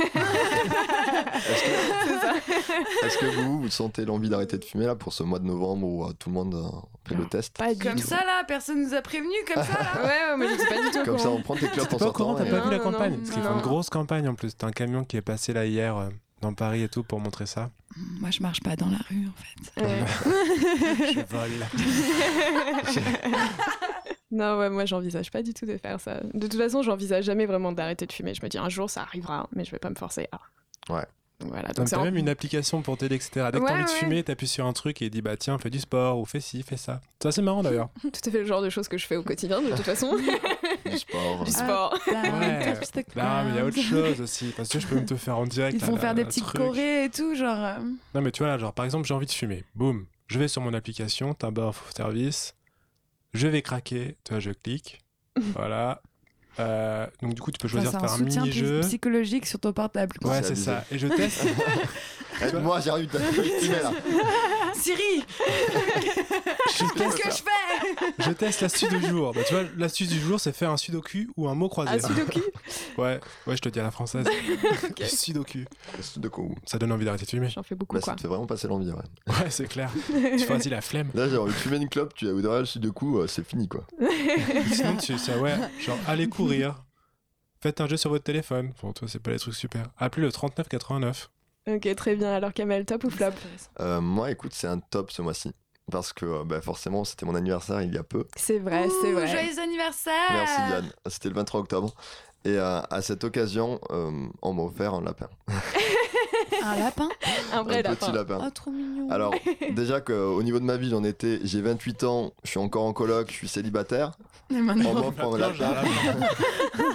Est-ce que, vous, vous sentez l'envie d'arrêter de fumer là pour ce mois de novembre où euh, tout le monde euh, fait le test Pas du Comme tout. ça là, personne nous a prévenu comme ça là. Ouais, ouais, moi je dis pas du tout. Comme ça, on prend tes clopes en sortant. t'as pas Non, vu la campagne non, Parce qu'ils font une grosse campagne en plus. T'as un camion qui est passé là hier euh, dans Paris et tout pour montrer ça. Moi je marche pas dans la rue en fait. Ouais. Je vole. Non, ouais, moi j'envisage pas du tout de faire ça. De toute façon, j'envisage jamais vraiment d'arrêter de fumer. Je me dis un jour ça arrivera, mais je vais pas me forcer à. Ouais. Donc voilà, Donc t'as en- même une application pour t'aider, etc. Dès que Ouais, t'as envie de fumer, t'appuies sur un truc et il dit bah tiens, fais du sport ou fais ci, fais ça. C'est assez marrant d'ailleurs. tout à fait le genre de choses que je fais au quotidien de toute façon. Du sport. du sport. Ouais. Non, mais il y a autre chose aussi. Parce que je peux me te faire en direct. Ils font là, faire des truc. chorés et tout, genre. euh, Non, mais tu vois, là, genre, par exemple, j'ai envie de fumer. Boum, je vais sur mon application, tabac off service. Je vais craquer. Tu vois, je clique. voilà. Euh, donc, du coup, tu peux choisir de un faire un soutien mini-jeu. psychologique sur ton portable. Ouais, C'est ça. Et je teste. Aide-moi, j'arrive à fumer là. Siri, qu'est-ce que je fais? Je teste l'astuce du jour. Bah, tu vois, l'astuce du jour, c'est faire un sudoku ou un mot croisé. Un sudoku? Ouais, ouais, je te dis à la française. Sudoku. De coup. Ça donne envie d'arrêter de fumer. J'en fais beaucoup, Bah, ça quoi. te fait vraiment passer l'envie, ouais. Ouais, c'est clair. Tu choisis la flemme. Là, j'ai envie de fumer une clope, tu as derrière le sudoku, euh, c'est fini, quoi. Sinon, tu ça, ouais, genre, allez courir. Faites un jeu sur votre téléphone. Bon, toi, c'est pas les trucs super. Appelez le 3989. Ok, très bien. Alors, Kamel, top ou flop Euh, moi, écoute, c'est un top ce mois-ci. Parce que euh, bah, forcément, c'était mon anniversaire il y a peu. C'est vrai, c'est vrai. Joyeux anniversaire Merci Diane. C'était le 23 octobre. Et euh, à cette occasion, euh, on m'a offert un lapin. Un lapin? Un vrai un petit lapin. Oh, trop mignon. Alors, déjà qu'au niveau de ma vie, j'en étais, j'ai 28 ans, je suis encore en coloc, je suis célibataire. On m'offre un lapin.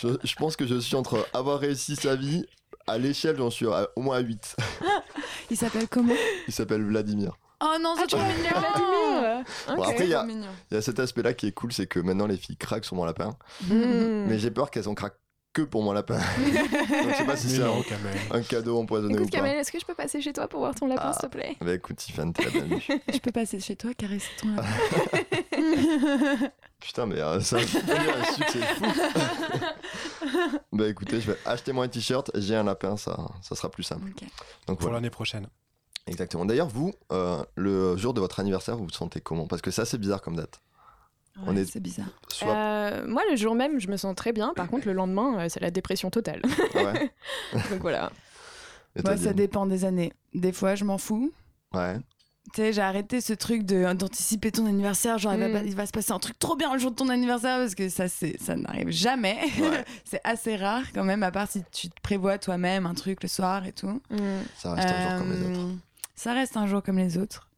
je, je pense que je suis entre avoir réussi sa vie, à l'échelle, j'en suis à- au moins à 8. il s'appelle comment? Il s'appelle Vladimir. Oh non, c'est trop mignon Vladimir Bon, après, il y a, Trop mignon. il y a cet aspect-là qui est cool, c'est que maintenant les filles craquent sur mon lapin. Hmm. Mais j'ai peur qu'elles en craquent que pour mon lapin. Donc je sais pas si c'est un, cadeau empoisonné ou Écoute, pas. Kamel, est-ce que je peux passer chez toi pour voir ton lapin, Ah. s'il te plaît? Bah écoute, Tiffany, t'es la bienvenue. Je peux passer chez toi, caresser ton lapin. Putain, mais euh, ça devenir un succès fou. bah écoutez, je vais acheter moi un t-shirt, j'ai un lapin, ça, ça sera plus simple. Donc Pour voilà, l'année prochaine. exactement. D'ailleurs, vous, euh, le jour de votre anniversaire, vous vous sentez comment? Parce que c'est assez bizarre comme date. On est- C'est bizarre. Soit. Euh, moi, le jour même, je me sens très bien. Par contre, le lendemain, euh, c'est la dépression totale. Ouais. Donc voilà. Moi, ça dépend des années. Des fois, je m'en fous. Ouais. Tu sais, j'ai arrêté ce truc de d'anticiper ton anniversaire. Genre, il, va, Mm. pas- il va se passer un truc trop bien le jour de ton anniversaire parce que ça, c'est, ça n'arrive jamais. Ouais. c'est assez rare quand même, à part si tu te prévois toi-même un truc le soir et tout. Hmm. Ça reste un jour comme les autres. Euh, Ça reste un jour comme les autres.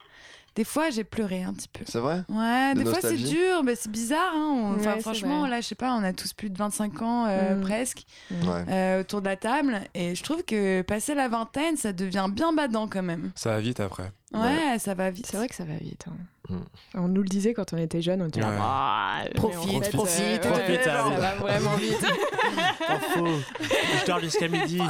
Des fois, j'ai pleuré un petit peu. C'est vrai? Ouais, De des fois c'est dur, mais c'est bizarre. Hein. Enfin, Ouais, franchement, vrai. là, je sais pas, on a tous plus de 25 ans euh, Mm. presque Ouais. euh, autour de la table. Et je trouve que passer la vingtaine, ça devient bien badant quand même. Ça va vite après. Ouais, ça va vite. C'est vrai que ça va vite. hein. Hmm. On nous le disait quand on était jeunes, on était là, Ouais. Ah, Profite, en fait, profite, euh, profite, ouais, ça va vraiment vite. Info. Je dors jusqu'à midi.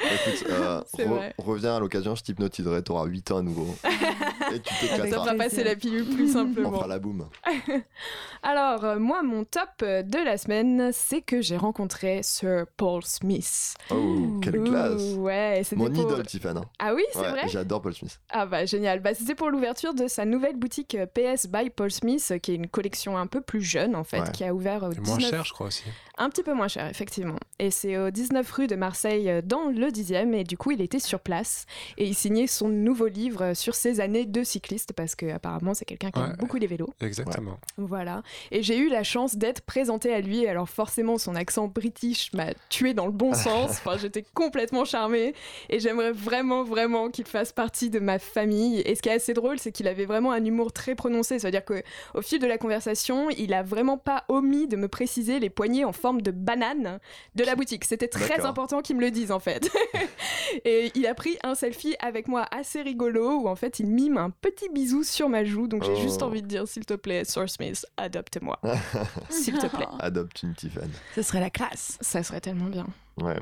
Écoute, euh, re- vrai. reviens à l'occasion, je t'hypnotiserai, t'auras 8 ans à nouveau. Et tu t'éclateras. fera passer la pilule plus On simplement. fera la boum. Alors, euh, moi, mon top euh, de la semaine, c'est que j'ai rencontré Sir Paul Smith. Oh, quelle classe Ouais, Mon pour... idole, Tiffany. hein. Ah oui, c'est Ouais, vrai J'adore Paul Smith. Ah bah génial. Bah, c'était pour l'ouverture de sa nouvelle boutique euh, PS by Paul Smith, qui est une collection un peu plus jeune en fait, Ouais. qui a ouvert au C'est moins 19... cher, je crois aussi. Un petit peu moins cher, effectivement. Et c'est au 19 rue de Marseille, dans le 10e, et du coup, il était sur place. Et il signait son nouveau livre sur ses années de cycliste, parce que apparemment c'est quelqu'un qui Ouais. aime beaucoup les vélos. Exactement. Voilà. Et j'ai eu la chance d'être présentée à lui. Alors forcément, son accent british m'a tué dans le bon sens. Enfin, j'étais complètement charmée. Et j'aimerais vraiment, vraiment qu'il fasse partie de ma famille. Et ce qui est assez drôle, c'est qu'il avait vraiment un humour très prononcé. C'est-à-dire que au fil de la conversation, il a vraiment pas omis de me préciser les poignées en forme de banane de la boutique. C'était très important qu'il me le dise en fait. et il a pris un selfie avec moi assez rigolo où en fait il mime un petit bisou sur ma joue. Donc j'ai Oh. juste envie de dire s'il te plaît, Sir Smith, adopte-moi. S'il te plaît. Adopte une Tiffany. Ce serait la classe. Ça serait tellement bien. Ouais.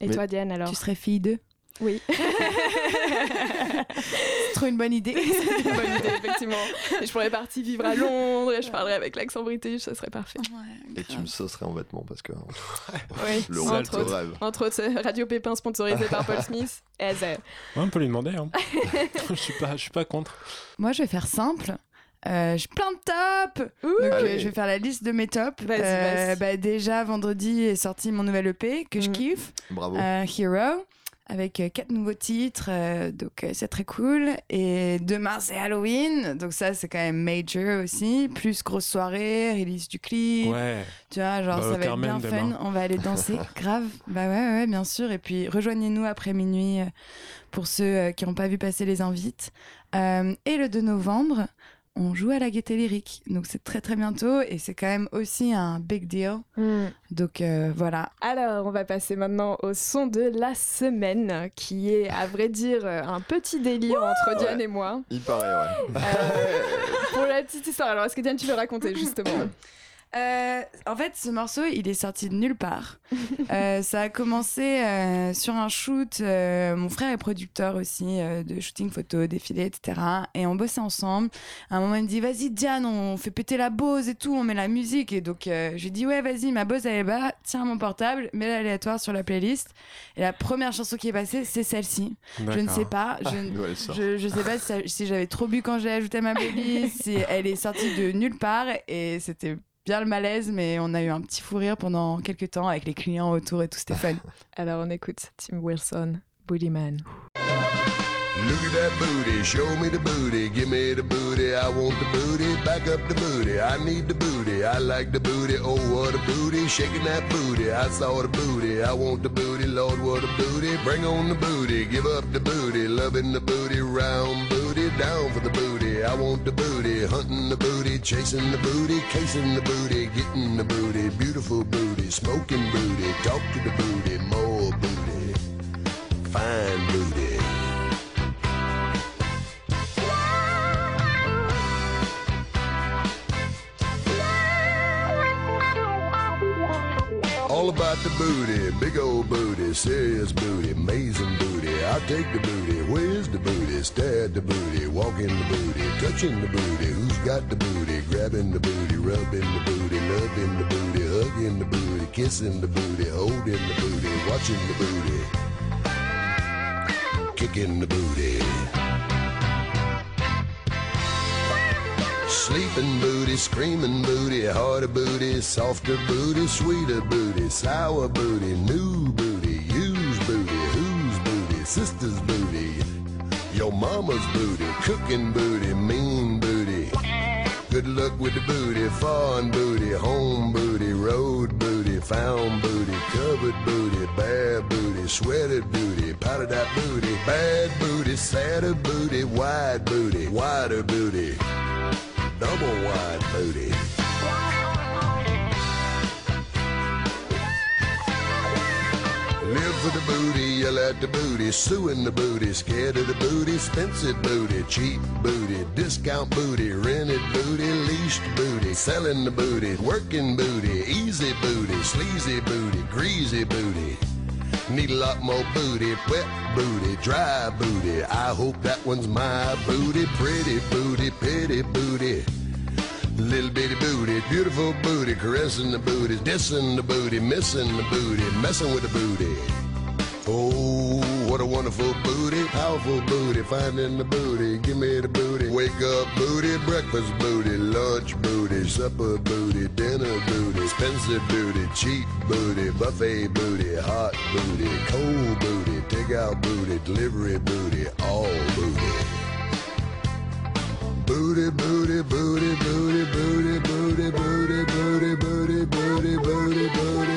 Et Mais- toi, Diane, alors? Tu serais fille d'eux. Oui. C'est trop une bonne idée. C'est une bonne idée, effectivement. Et je pourrais partir vivre à Londres et je parlerais avec l'accent british, ça serait parfait. Et tu me saucerais en vêtements parce que Oui, le entre autres. rêve. Entre autres, euh, Radio Pépin sponsorisé par Paul Smith. Et Ouais, on peut lui demander. Hein. je suis pas, je suis pas contre. Moi, je vais faire simple. Euh, j'ai plein de tops. Ouh. Donc, euh, je vais faire la liste de mes tops. Vas-y, Euh, vas-y. bah, déjà, vendredi est sorti mon nouvel EP que je Mm. kiffe, Bravo. euh, Hero, avec euh, quatre nouveaux titres. euh, donc, euh, c'est très cool. Et demain, c'est Halloween. Donc, ça, c'est quand même major aussi. Plus grosse soirée, release du clip. Ouais. Tu vois, genre, Bah, ça va être bien Carmen fun. demain. On va aller danser. Grave. Bah ouais, ouais, bien sûr. Et puis, rejoignez-nous après minuit pour ceux qui n'ont pas vu passer les invites. Euh, et le 2 novembre, on joue à la Gaieté Lyrique. Donc, c'est très, très bientôt. Et c'est quand même aussi un big deal. Hmm. Donc, euh, voilà. Alors, on va passer maintenant au son de la semaine, qui est, à vrai dire, euh, un petit délire entre Diane Ouais. et moi. Il paraît, ouais. Euh, pour la petite histoire, alors est-ce que Diane, tu veux raconter justement? Euh, en fait, ce morceau, il est sorti de nulle part. Euh, ça a commencé euh, sur un shoot. euh, mon frère est producteur aussi euh, de shooting photo, défilé, etc. Et on bossait ensemble. À un moment, il me dit Vas-y, Diane, on fait péter la Bose et tout, on met la musique. Et donc, euh, je lui dis Ouais, vas-y, ma Bose, elle est bas. Tiens mon portable, mets l'aléatoire sur la playlist. Et la première chanson qui est passée, c'est celle-ci. Je ne sais pas. Je, je, je sais pas si, j'avais trop bu quand j'ai ajouté à ma playlist, si elle est sortie de nulle part et c'était bien le malaise, mais on a eu un petit fou rire pendant quelques temps avec les clients autour et tout, fun. Alors on écoute Tim Wilson, Booty Man. Look at that booty, show me the booty, give me the booty, I want the booty, back up the booty, I need the booty, I like the booty, oh what a booty, shaking that booty, I saw the booty, I want the booty, Lord what a booty, bring on the booty, give up the booty, loving the booty, round booty, down for the booty, I want the booty, hunting the booty, chasing the booty, casing the booty, getting the booty, beautiful booty, smoking booty, talk to the booty, more booty, fine booty. All about the booty, big old booty, serious booty, amazing booty. I take the booty, where's the booty? Stare at the booty, walk in the booty, touching the booty. Who's got the booty? Grabbing the booty, rubbing the booty, loving the booty, hugging the booty, kissing the booty, holding the booty, watching the booty, kicking the booty. Sleeping booty, screaming booty, harder booty, softer booty, sweeter booty, sour booty, new booty, used booty, whose booty, sister's booty, your mama's booty, cooking booty, mean booty. Good luck with the booty, foreign booty, home booty, road booty, found booty, covered booty, bare booty, sweated booty, powdered out booty, bad booty, sadder booty, wide booty, wider booty double wide booty. Live for the booty, yell at the booty, suing the booty, scared of the booty, expensive booty, cheap booty, discount booty, rented booty, leased booty, selling the booty, working booty, easy booty, sleazy booty, greasy booty. Need a lot more booty, wet booty, dry booty. I hope that one's my booty, pretty booty, pity booty. Little bitty booty, beautiful booty, caressing the booty, dissing the booty, missing the booty, messing with the booty. Oh, what a wonderful booty, powerful booty, finding the booty, give me the booty. Wake up booty, breakfast booty, lunch booty, supper booty, dinner booty, expensive booty, cheap booty, buffet booty, hot booty, cold booty, take out booty, delivery booty, all booty, booty, booty, booty, booty, booty, booty, booty, booty, booty, booty, booty, booty,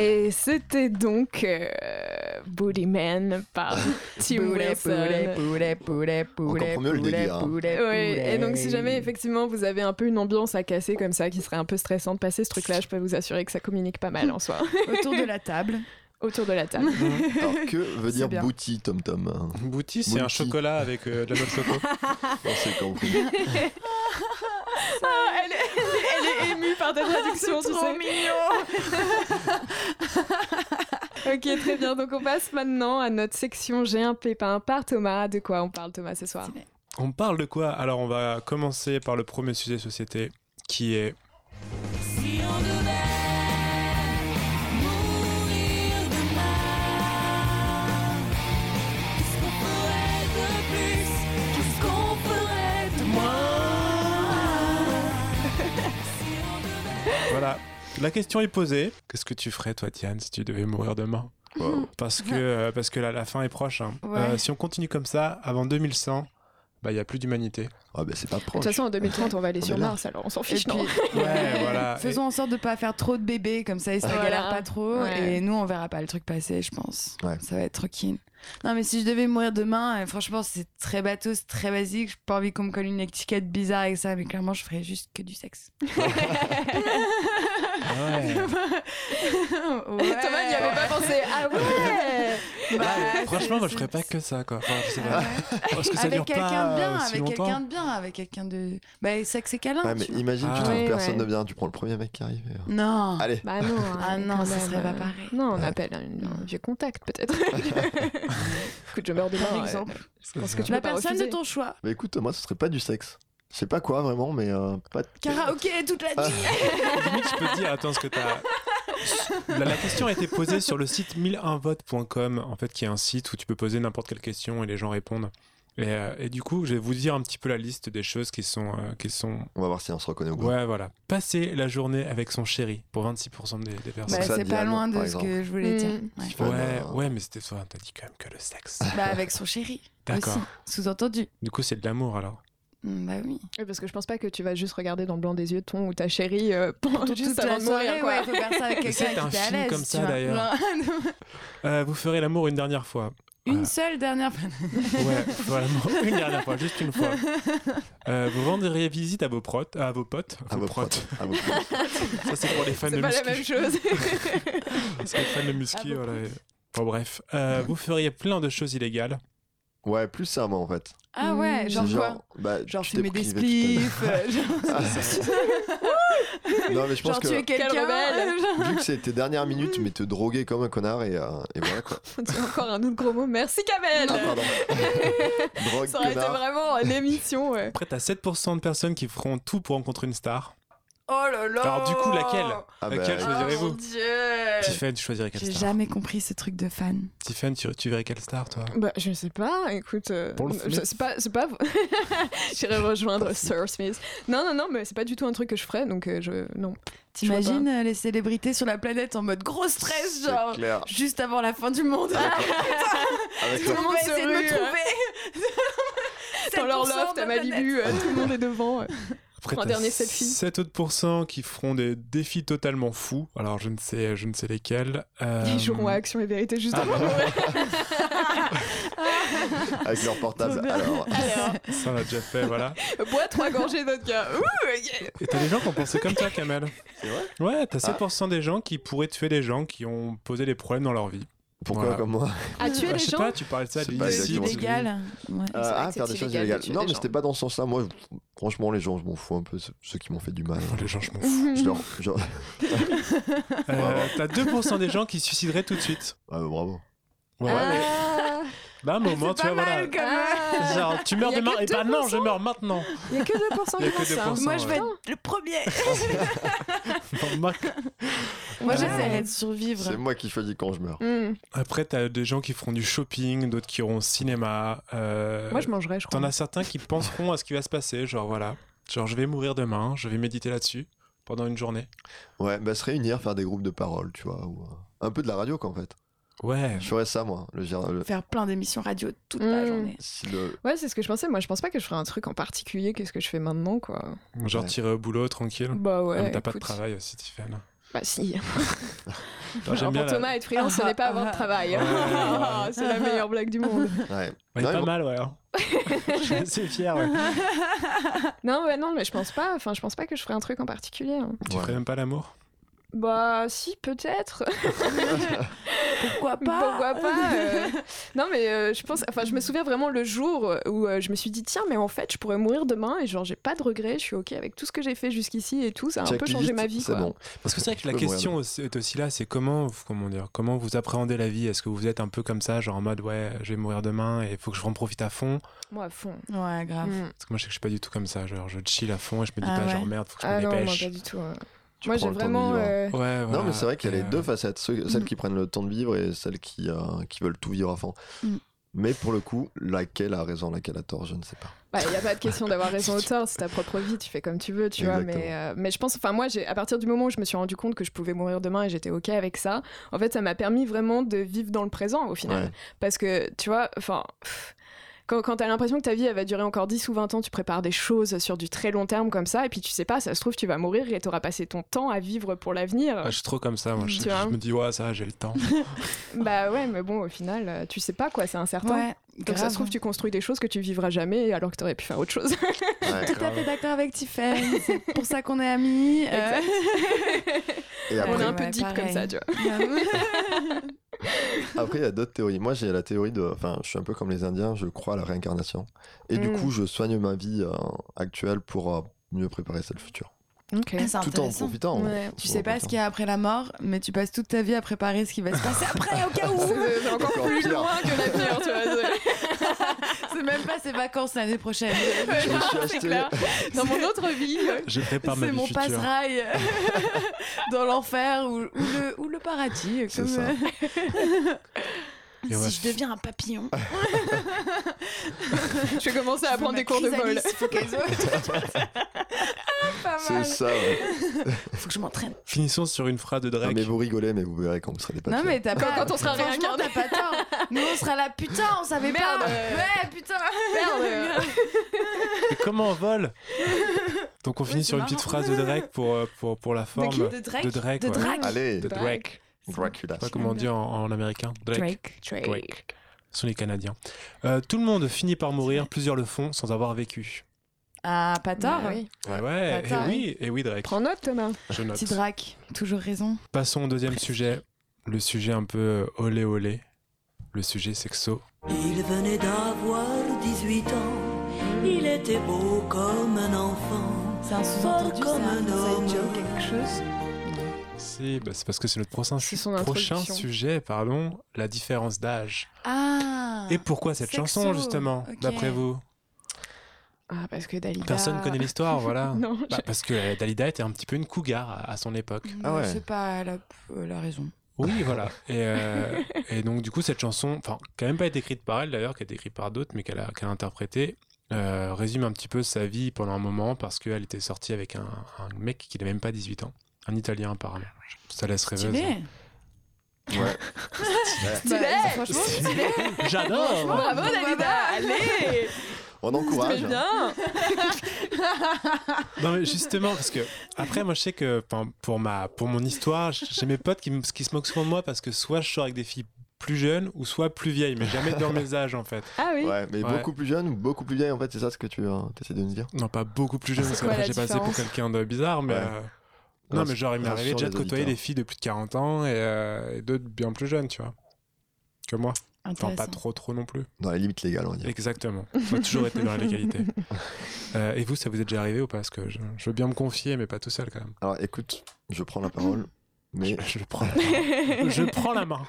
Et c'était donc euh, Booty Man par Tim Wilson. On comprend mieux le délire. Oui, et donc si jamais effectivement vous avez un peu une ambiance à casser comme ça qui serait un peu stressante, passez ce truc-là, je peux vous assurer que ça communique pas mal en soi. Autour de la table. Autour de la table. Alors que veut dire C'est bien. booty, Tom Tom Booty, c'est un chocolat avec euh, de la noix de coco. Compris. Ah, elle, est, elle est- elle est émue par ta traduction, tu sais. ok, très bien. Donc on passe maintenant à notre section J'ai un pépin par Thomas. De quoi on parle Thomas ce soir On parle de quoi? Alors, on va commencer par le premier sujet société qui est Si on La question est posée. Qu'est-ce que tu ferais, toi, Diane, si tu devais mourir demain? Parce que, euh, parce que la, la fin est proche. hein. Ouais. Euh, si on continue comme ça, avant 2100, bah, il n'y a plus d'humanité. Ah bah c'est pas De toute proche. façon, en 2030, on va aller On sur. Mars, alors on s'en Et fiche, puis, non Ouais, voilà. faisons en sorte de pas faire trop de bébés, comme ça ils se Voilà. galèrent pas trop. Ouais. Et nous, on verra pas le truc passer, je pense. Ouais. Ça va être tranquille. Non, mais si je devais mourir demain, euh, franchement, c'est très bateau, c'est très basique. J'ai pas envie qu'on me colle une étiquette bizarre avec ça, mais clairement, je ferais juste que du sexe. Ouais. Thomas n'y avait pas pensé. Ah ouais Bah, Franchement, moi je ferais pas que ça quoi. Enfin, je sais pas. Parce que ça avec quelqu'un de bien, avec quelqu'un de bien, avec quelqu'un de. Bah, sexe et câlin. Ouais, mais tu imagine, Ah. tu trouves Ouais, personne ouais. de bien, tu prends le premier mec qui arrive. et, euh, Non. Allez, Bah non. Ah euh, non, ça serait pas euh, pareil. Non, on appelle un, un vieux contact peut-être. Écoute, je meurs demain. Par ouais. exemple. Je pense que tu La personne de ton choix. bah écoute, moi ce serait pas du sexe. Je sais pas quoi vraiment, mais euh, pas de. Karaoké toute la Ah. nuit. Limite, je peux te dire, attends, ce que t'as. La, la question a été posée sur le site 1001vote.com, en fait, qui est un site où tu peux poser n'importe quelle question et les gens répondent. Et, euh, et du coup, je vais vous dire un petit peu la liste des choses qui sont, euh, qui sont. On va voir si on se reconnaît ou pas. Ouais, voilà. Passer la journée avec son chéri pour 26% des, des Bah, personnes. ça, c'est pas Diane, loin de ce exemple. que je voulais dire. Ouais. Tiffany, ouais, euh, ouais, mais c'était ça. T'as dit quand même que le sexe. Bah, avec son chéri. D'accord. aussi, Sous-entendu. Du coup, c'est de l'amour alors. Mm, Bah oui. Oui, parce que je pense pas que tu vas juste regarder dans le blanc des yeux ton ou ta chérie euh, pendant Toute juste la avant de mourir. soirée, quoi. ouais, faut faire ça avec quelqu'un un qui à film comme ça, d'ailleurs. Euh, vous ferez l'amour une dernière fois. Une Voilà. seule dernière fois. Ouais, voilà, une dernière fois, juste une fois. Euh, vous rendriez visite à vos, protes, à vos potes. À vos protes. À vos potes. Ça, c'est pour les fans de C'est pas la muscu. même chose. C'est les fans de muscu, voilà. Bon, bref. Euh, vous feriez plein de choses illégales. Ouais, plus ça, moi en fait. Ah ouais, Mm. genre C'est quoi bah, Genre tu fumer des spliffs, euh, genre, à l'heure. Non, mais je pense genre que tuer quelqu'un. rebelle. euh, genre- vu que c'est tes dernières minutes, mais te droguer comme un connard et, euh, et voilà quoi. Encore un autre gros mot. Merci Kamel. Ah, pardon. Drogue, Ça aurait été vraiment l'émission. Ouais. Après, t'as 7% de personnes qui feront tout pour rencontrer une star. Oh là là Alors, du coup, laquelle Ah, Laquelle bah, choisirez-vous Oh mon dieu Tiffany, tu choisirais quelle J'ai star jamais compris ce truc de fan. Tiffany, tu, tu verrais quelle star, toi Bah, je sais pas, écoute. euh, c'est pas. C'est pas... J'irai rejoindre Sir Smith. Non, non, non, mais c'est pas du tout un truc que je ferais, donc euh, je. Non. T'imagines euh, les célébrités sur la planète en mode gros stress, genre clair. juste avant la fin du monde. Avec Tout le monde essayer de me trouver. Dans leur 7% loft à. Malibu, euh, tout le monde est devant. Euh. Après, Un dernier selfie. 7 autres pourcents qui feront des défis totalement fous. Alors, je ne sais, je ne sais lesquels. Euh, Ils joueront à Action et Vérité juste ah, avant. avec leur portable. Alors, Alors, Ça, on l'a déjà fait, voilà. bois trois gorgées de vodka. Ouh, ok. Et t'as des gens qui ont pensé comme toi, Kamel. c'est vrai? Ouais, t'as 7% des gens qui pourraient tuer des gens qui ont posé des problèmes dans leur vie. Pourquoi Voilà. comme moi À tuer Bah, les gens pas, tu parlais de ça, illégal. Ouais. Euh, Ah, faire des choses illégales. tuer Non, mais c'était pas dans ce sens-là. Moi, franchement, les gens, je m'en fous un peu. ceux- qui m'ont fait du mal. Oh, les gens, je m'en fous. Je leur. je- Euh, t'as 2% des gens qui se suicideraient tout de suite. Ah, bah, bravo. Ouais, Ah. mais bah, un moment, C'est tu pas vois, voilà. Ah. Genre, tu meurs demain. Et bah non, je 2%. meurs maintenant. Il y a que 2% Il y a qui que pensent ça. 2%. Moi, je vais être le premier. Moi, Ah. j'essaierai de survivre. C'est moi qui choisis quand je meurs. Hmm. Après, t'as des gens qui feront du shopping, d'autres qui iront au cinéma. euh, Moi, je mangerais, je crois. T'en as certains qui penseront à ce qui va se passer, genre voilà. Genre, je vais mourir demain, je vais méditer là-dessus pendant une journée. Ouais, bah se réunir, faire des groupes de parole, tu vois. Ou, euh, un peu de la radio, quoi, en fait. Ouais. Je ferais ça, moi. Le, Faire plein d'émissions radio toute la Mm. journée. si le- Ouais, c'est ce que je pensais. Moi, je pense pas que je ferais un truc en particulier. Qu'est-ce que je fais maintenant, quoi Genre, Ouais. tirer au boulot tranquille. Bah ouais. Ah, mais t'as pas de travail aussi, Tiffany. Bah si. Alors, la- Thomas, être freelance, ce n'est pas avoir de travail. Ouais, c'est la meilleure blague du monde. Ouais. Non, pas mal, ouais. hein. Je suis assez fier, ouais. Non, ouais, non, mais je pense pas. Enfin, je pense pas que je ferais un truc en particulier. hein. Tu Ouais. ferais même pas l'amour? Bah si, peut-être. Pourquoi pas Pourquoi pas euh. Non, mais euh, je pense. Enfin, je me souviens vraiment le jour où euh, je me suis dit tiens, mais en fait, je pourrais mourir demain et genre j'ai pas de regrets. Je suis ok avec tout ce que j'ai fait jusqu'ici et tout. Ça a un peu changé ma vie. C'est quoi. bon. Parce que c'est vrai que la mourir question aussi- est aussi là, c'est comment, vous- comment dire, comment vous appréhendez la vie? Est-ce que vous êtes un peu comme ça, genre en mode ouais, je vais mourir demain et il faut que je en profite à fond? Moi à fond. Ouais, grave. Mm. Parce que moi je sais que je suis pas du tout comme ça, genre je chill à fond et je me dis Ah pas ouais. genre merde, faut que je Ah me non, moi dépêche. pas du tout. euh. Tu Moi j'ai vraiment. euh, Ouais, Non, mais c'est vrai qu'il y a les euh, deux facettes. ceux- celles Mm. qui prennent le temps de vivre et celles qui, euh, qui veulent tout vivre à fond. Mm. Mais pour le coup, laquelle a raison, laquelle a tort, je ne sais pas. Bah, il n'y a pas de question d'avoir raison ou tort, c'est ta propre vie, tu fais comme tu veux, tu vois. Mais, euh, mais je pense, enfin, moi, j'ai, à partir du moment où je me suis rendu compte que je pouvais mourir demain et j'étais OK avec ça, en fait, ça m'a permis vraiment de vivre dans le présent au final. Ouais. Parce que, tu vois, enfin. Quand, quand t'as l'impression que ta vie elle va durer encore 10 ou 20 ans, tu prépares des choses sur du très long terme comme ça, et puis tu sais pas, ça se trouve, tu vas mourir et t'auras passé ton temps à vivre pour l'avenir. Ah, je suis trop comme ça, moi. Je, Tu vois je me dis, ouais, ça, j'ai le temps. Bah ouais, mais bon, au final, euh, tu sais pas quoi, c'est incertain. Ouais, Donc ça se trouve, tu construis des choses que tu vivras jamais alors que t'aurais pu faire autre chose. Ouais. Tout à fait d'accord avec Tiffany. C'est pour ça qu'on est amis. euh. Et On après, est un peu Ouais, deep pareil. comme ça, tu vois. Après, il y a d'autres théories. Moi, j'ai la théorie de. Enfin, je suis un peu comme les Indiens, je crois à la réincarnation. Et du Mm. coup, je soigne ma vie euh, actuelle pour euh, mieux préparer celle future. Ok. Ah, c'est Tout en profitant. hein. Ouais. Tu sais pas ce qu'il y a après la mort, mais tu passes toute ta vie à préparer ce qui va se passer après au cas où. C'est encore Encore plus pire. loin que l'avenir, tu vois. C'est même pas ses vacances l'année prochaine. Ouais, Je non, suis c'est acheté- clair. Dans mon autre vie. Je prépare ma C'est mon passe-rail dans l'enfer ou, ou le, ou le paradis. C'est Comme, ça. euh, Et si je deviens un papillon. Je vais commencer à prendre des cours de vol. Pas C'est ça, ouais. Faut que je m'entraîne. Finissons sur une phrase de Non, Drake. mais vous rigolez, mais vous verrez quand vous serez des Non papillons. mais t'as pas. quand on sera réincarné. T'as pas tort. Nous on sera là. Putain, on savait Merde. pas. Ouais, putain. Merde. Mais comment on vole Donc on finit Ouais, sur une petite phrase de Drake pour, euh, pour, pour la forme. qui De Drake De Drake. De ouais. Drake. Allez, De Drake. Dracula. Je sais pas comment on dit en, en américain. Drake. Drake. Drake. Ce sont les Canadiens. Euh, tout le monde finit par mourir, plusieurs le font sans avoir vécu. Ah, pas tort. Bah oui. Ouais, ouais, Pas tard, et oui, et oui, Drake. Prends note, Thomas. Je note. Petit Drake. Toujours raison. Passons au deuxième sujet, le sujet un peu euh, olé olé, le sujet sexo. Il venait d'avoir 18 ans. Il était beau comme un enfant. C'est un sous-entendu, c'est un homme. joke, quelque chose. Si, bah, c'est parce que c'est notre prochain, son prochain sujet, pardon, la différence d'âge. Ah. Et pourquoi cette Sexo, chanson justement, d'après vous? Ah, parce que Dalida. Personne connaît l'histoire, voilà. Non, Bah, je- parce que euh, Dalida était un petit peu une cougar à, à son époque. Ah ouais. C'est pas la, la raison. Oui, voilà. Et, euh, et donc, du coup, cette chanson, enfin, qui n'a même pas été écrite par elle d'ailleurs, qui a été écrite par d'autres, mais qu'elle a, qu'elle a interprétée, euh, résume un petit peu sa vie pendant un moment parce qu'elle était sortie avec un, un mec qui n'avait même pas 18 ans, un Italien apparemment. Ça laisse rêveuse. Stylé. Ouais. Stylé. Bah, franchement, stylé. J'adore Bravo, Dalida. Allez. On encourage. hein. bien. Non mais justement parce que après moi je sais que pour ma pour mon histoire j'ai mes potes qui, se moquent souvent de moi parce que soit je sors avec des filles plus jeunes ou soit plus vieilles mais jamais dans mes âges en fait. Ah oui. Ouais, mais Ouais. beaucoup plus jeune ou beaucoup plus vieille, en fait, c'est ça ce que tu euh, essaies de nous dire Non pas beaucoup plus jeunes parce la j'ai passé pour quelqu'un de bizarre mais Ouais. euh, non Non, mais genre il m'est arrivé déjà de côtoyer auditeurs. des filles de plus de 40 ans et, euh, et d'autres bien plus jeunes tu vois que moi. Enfin pas trop trop non plus. Dans les limites légales, on va dire. Exactement. Ça a toujours été dans la légalité. Euh, et vous ça vous est déjà arrivé ou pas? Parce que je, je veux bien me confier mais pas tout seul quand même. Alors écoute, je prends la parole, mais Je prends la main. je prends la main.